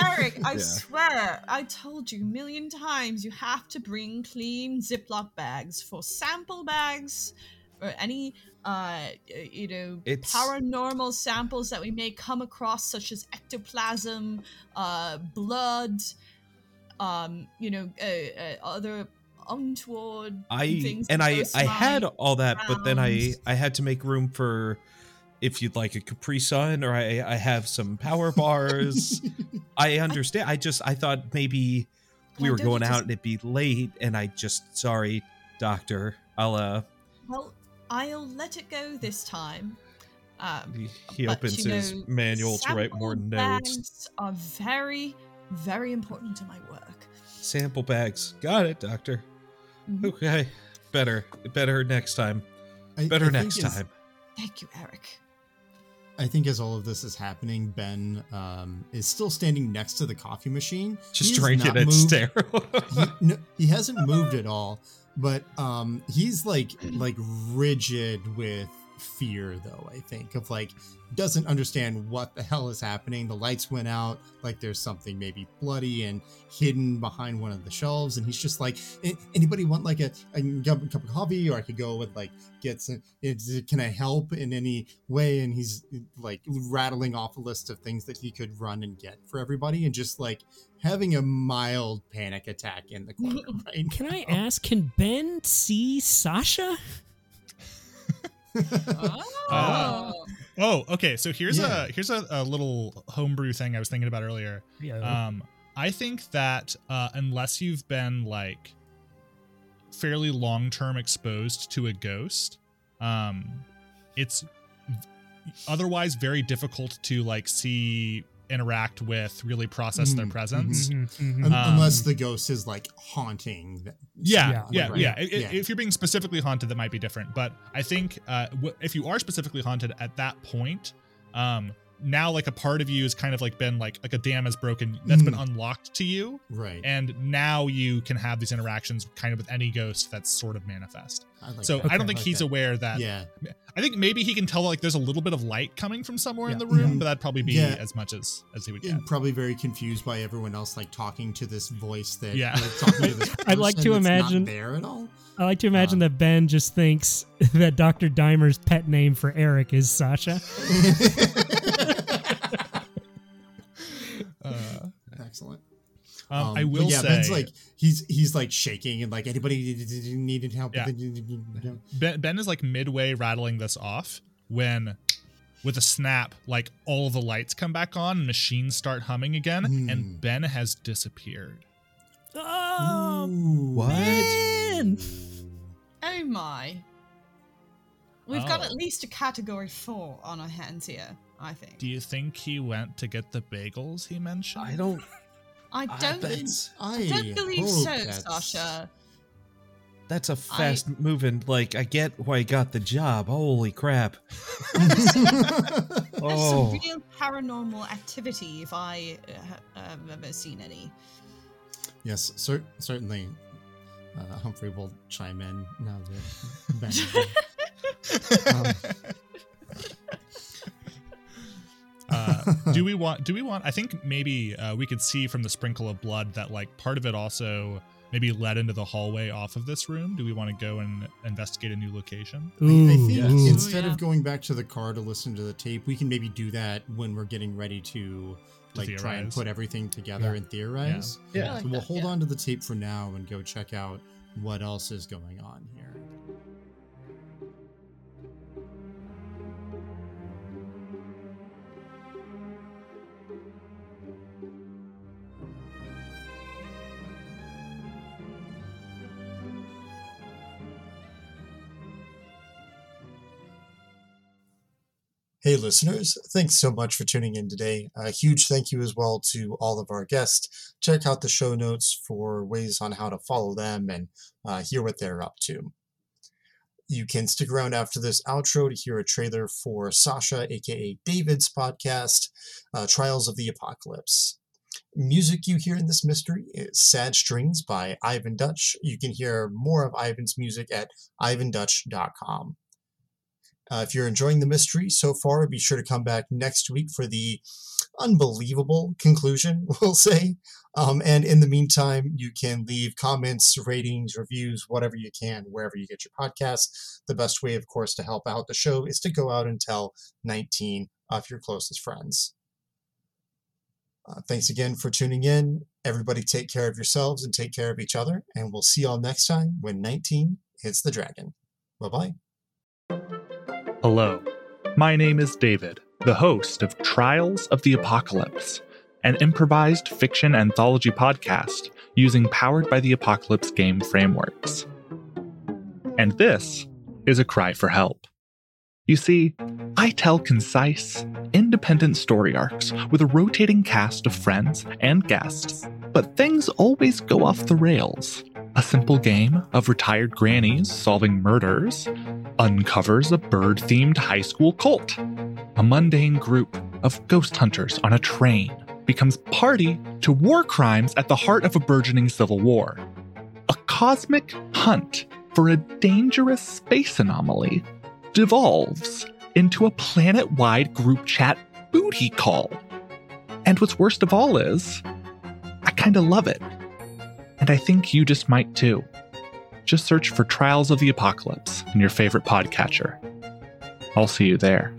Eric, I Yeah. swear, I told you a million times you have to bring clean Ziploc bags for sample bags or any, uh, you know, It's- paranormal samples that we may come across, such as ectoplasm, uh, blood, um, you know, uh, uh, other untoward i things. and i i had all that but then i i had to make room for if you'd like a capri sun or i i have some power bars i understand i just i thought maybe we were going out just- and it'd be late and i just sorry doctor i'll uh Well, I'll let it go this time. Um, he, opens his know, manual to write more notes Are very, very important to my work. sample bags got it doctor Mhm. okay better better next time I- better I think next as- time Thank you, Eric. I think as all of this is happening, Ben um, is still standing next to the coffee machine. Just He drinking not it moved- sterile. he, no, he hasn't moved at all, but um, he's like like rigid with fear though i think of like doesn't understand what the hell is happening. The lights went out like there's something maybe bloody and hidden behind one of the shelves and he's just like anybody want like a, a cup of coffee? Or i could go with like get some can i help in any way? And he's like rattling off a list of things that he could run and get for everybody and just like having a mild panic attack in the corner right Can I ask, can Ben see Sasha? Oh. Oh, okay. So here's Yeah. a here's a, a little homebrew thing I was thinking about earlier. Yeah. Um, I think that uh, unless you've been like fairly long term exposed to a ghost, um, it's otherwise very difficult to like see, interact with, really process their Mhm, presence. Mhm, mhm. Um, unless the ghost is like haunting. Yeah, Yeah, yeah, right. yeah. I- I- Yeah. If you're being specifically haunted, that might be different. But I think uh, w- if you are specifically haunted at that point, um, now like a part of you has kind of like been like like a dam has broken that's been unlocked to you, right and now you can have these interactions kind of with any ghost that's sort of manifest. I like so that. I don't I think like he's that. aware that. yeah I think maybe he can tell like there's a little bit of light coming from somewhere in the room, Mhm. but that'd probably be Yeah. as much as as he would get. and probably very confused by everyone else like talking to this voice that Yeah. like, talking to this I'd like to that's not imagine- there at all I like to imagine uh, that Ben just thinks that Dr. Dimer's pet name for Eric is Sasha. excellent um, Um, I will yeah say ben's like he's he's like shaking and like anybody needed help Yeah. Ben, ben is like midway rattling this off when, with a snap, like all the lights come back on machines start humming again, Hmm. and Ben has disappeared. Oh, What? Ben! Oh my. We've got Oh. at least a category four on our hands here, I think. Do you think he went to get the bagels he mentioned? I don't. I I don't, bet- I don't believe so, that's- Sasha. That's a fast moving. Like I get why he got the job. Holy crap! There's Oh, some real paranormal activity if I uh, have ever seen any. yes cer- certainly uh, humphrey will chime in now that Um, uh, do we want? Do we want? I think maybe uh, we could see from the sprinkle of blood that like part of it also maybe led into the hallway off of this room. Do we want to go and investigate a new location? I, I think yes. instead Ooh, yeah. of going back to the car to listen to the tape, we can maybe do that when we're getting ready to To like try and put everything together Yeah. and theorize. Yeah. I like So we'll that, hold yeah. on to the tape for now and go check out what else is going on Hey, listeners, thanks so much for tuning in today. A huge thank you as well to all of our guests. Check out the show notes for ways on how to follow them and uh, hear what they're up to. You can stick around after this outro to hear a trailer for Sasha, aka David's podcast, uh, Trials of the Apocalypse. Music you hear in this mystery is Sad Strings by Ivan Dutch. You can hear more of Ivan's music at ivandutch.com. Uh, if you're enjoying the mystery so far, be sure to come back next week for the unbelievable conclusion, we'll say. Um, and in the meantime, you can leave comments, ratings, reviews, whatever you can, wherever you get your podcasts. The best way, of course, to help out the show is to go out and tell 19 of your closest friends. Uh, thanks again for tuning in. Everybody take care of yourselves and take care of each other. And we'll see y'all next time when 19 hits the dragon. Bye bye. Hello, my name is David, the host of Trials of the Apocalypse, an improvised fiction anthology podcast using Powered by the Apocalypse game frameworks. And this is a cry for help. You see, I tell concise, independent story arcs with a rotating cast of friends and guests, but things always go off the rails. A simple game of retired grannies solving murders, uncovers a bird themed high school cult. A mundane group of ghost hunters on a train becomes party to war crimes at the heart of a burgeoning civil war. A cosmic hunt for a dangerous space anomaly devolves into a planet wide group chat booty call. And what's worst of all is, I kind of love it. And I think you just might too. Just search for Trials of the Apocalypse in your favorite podcatcher. I'll see you there.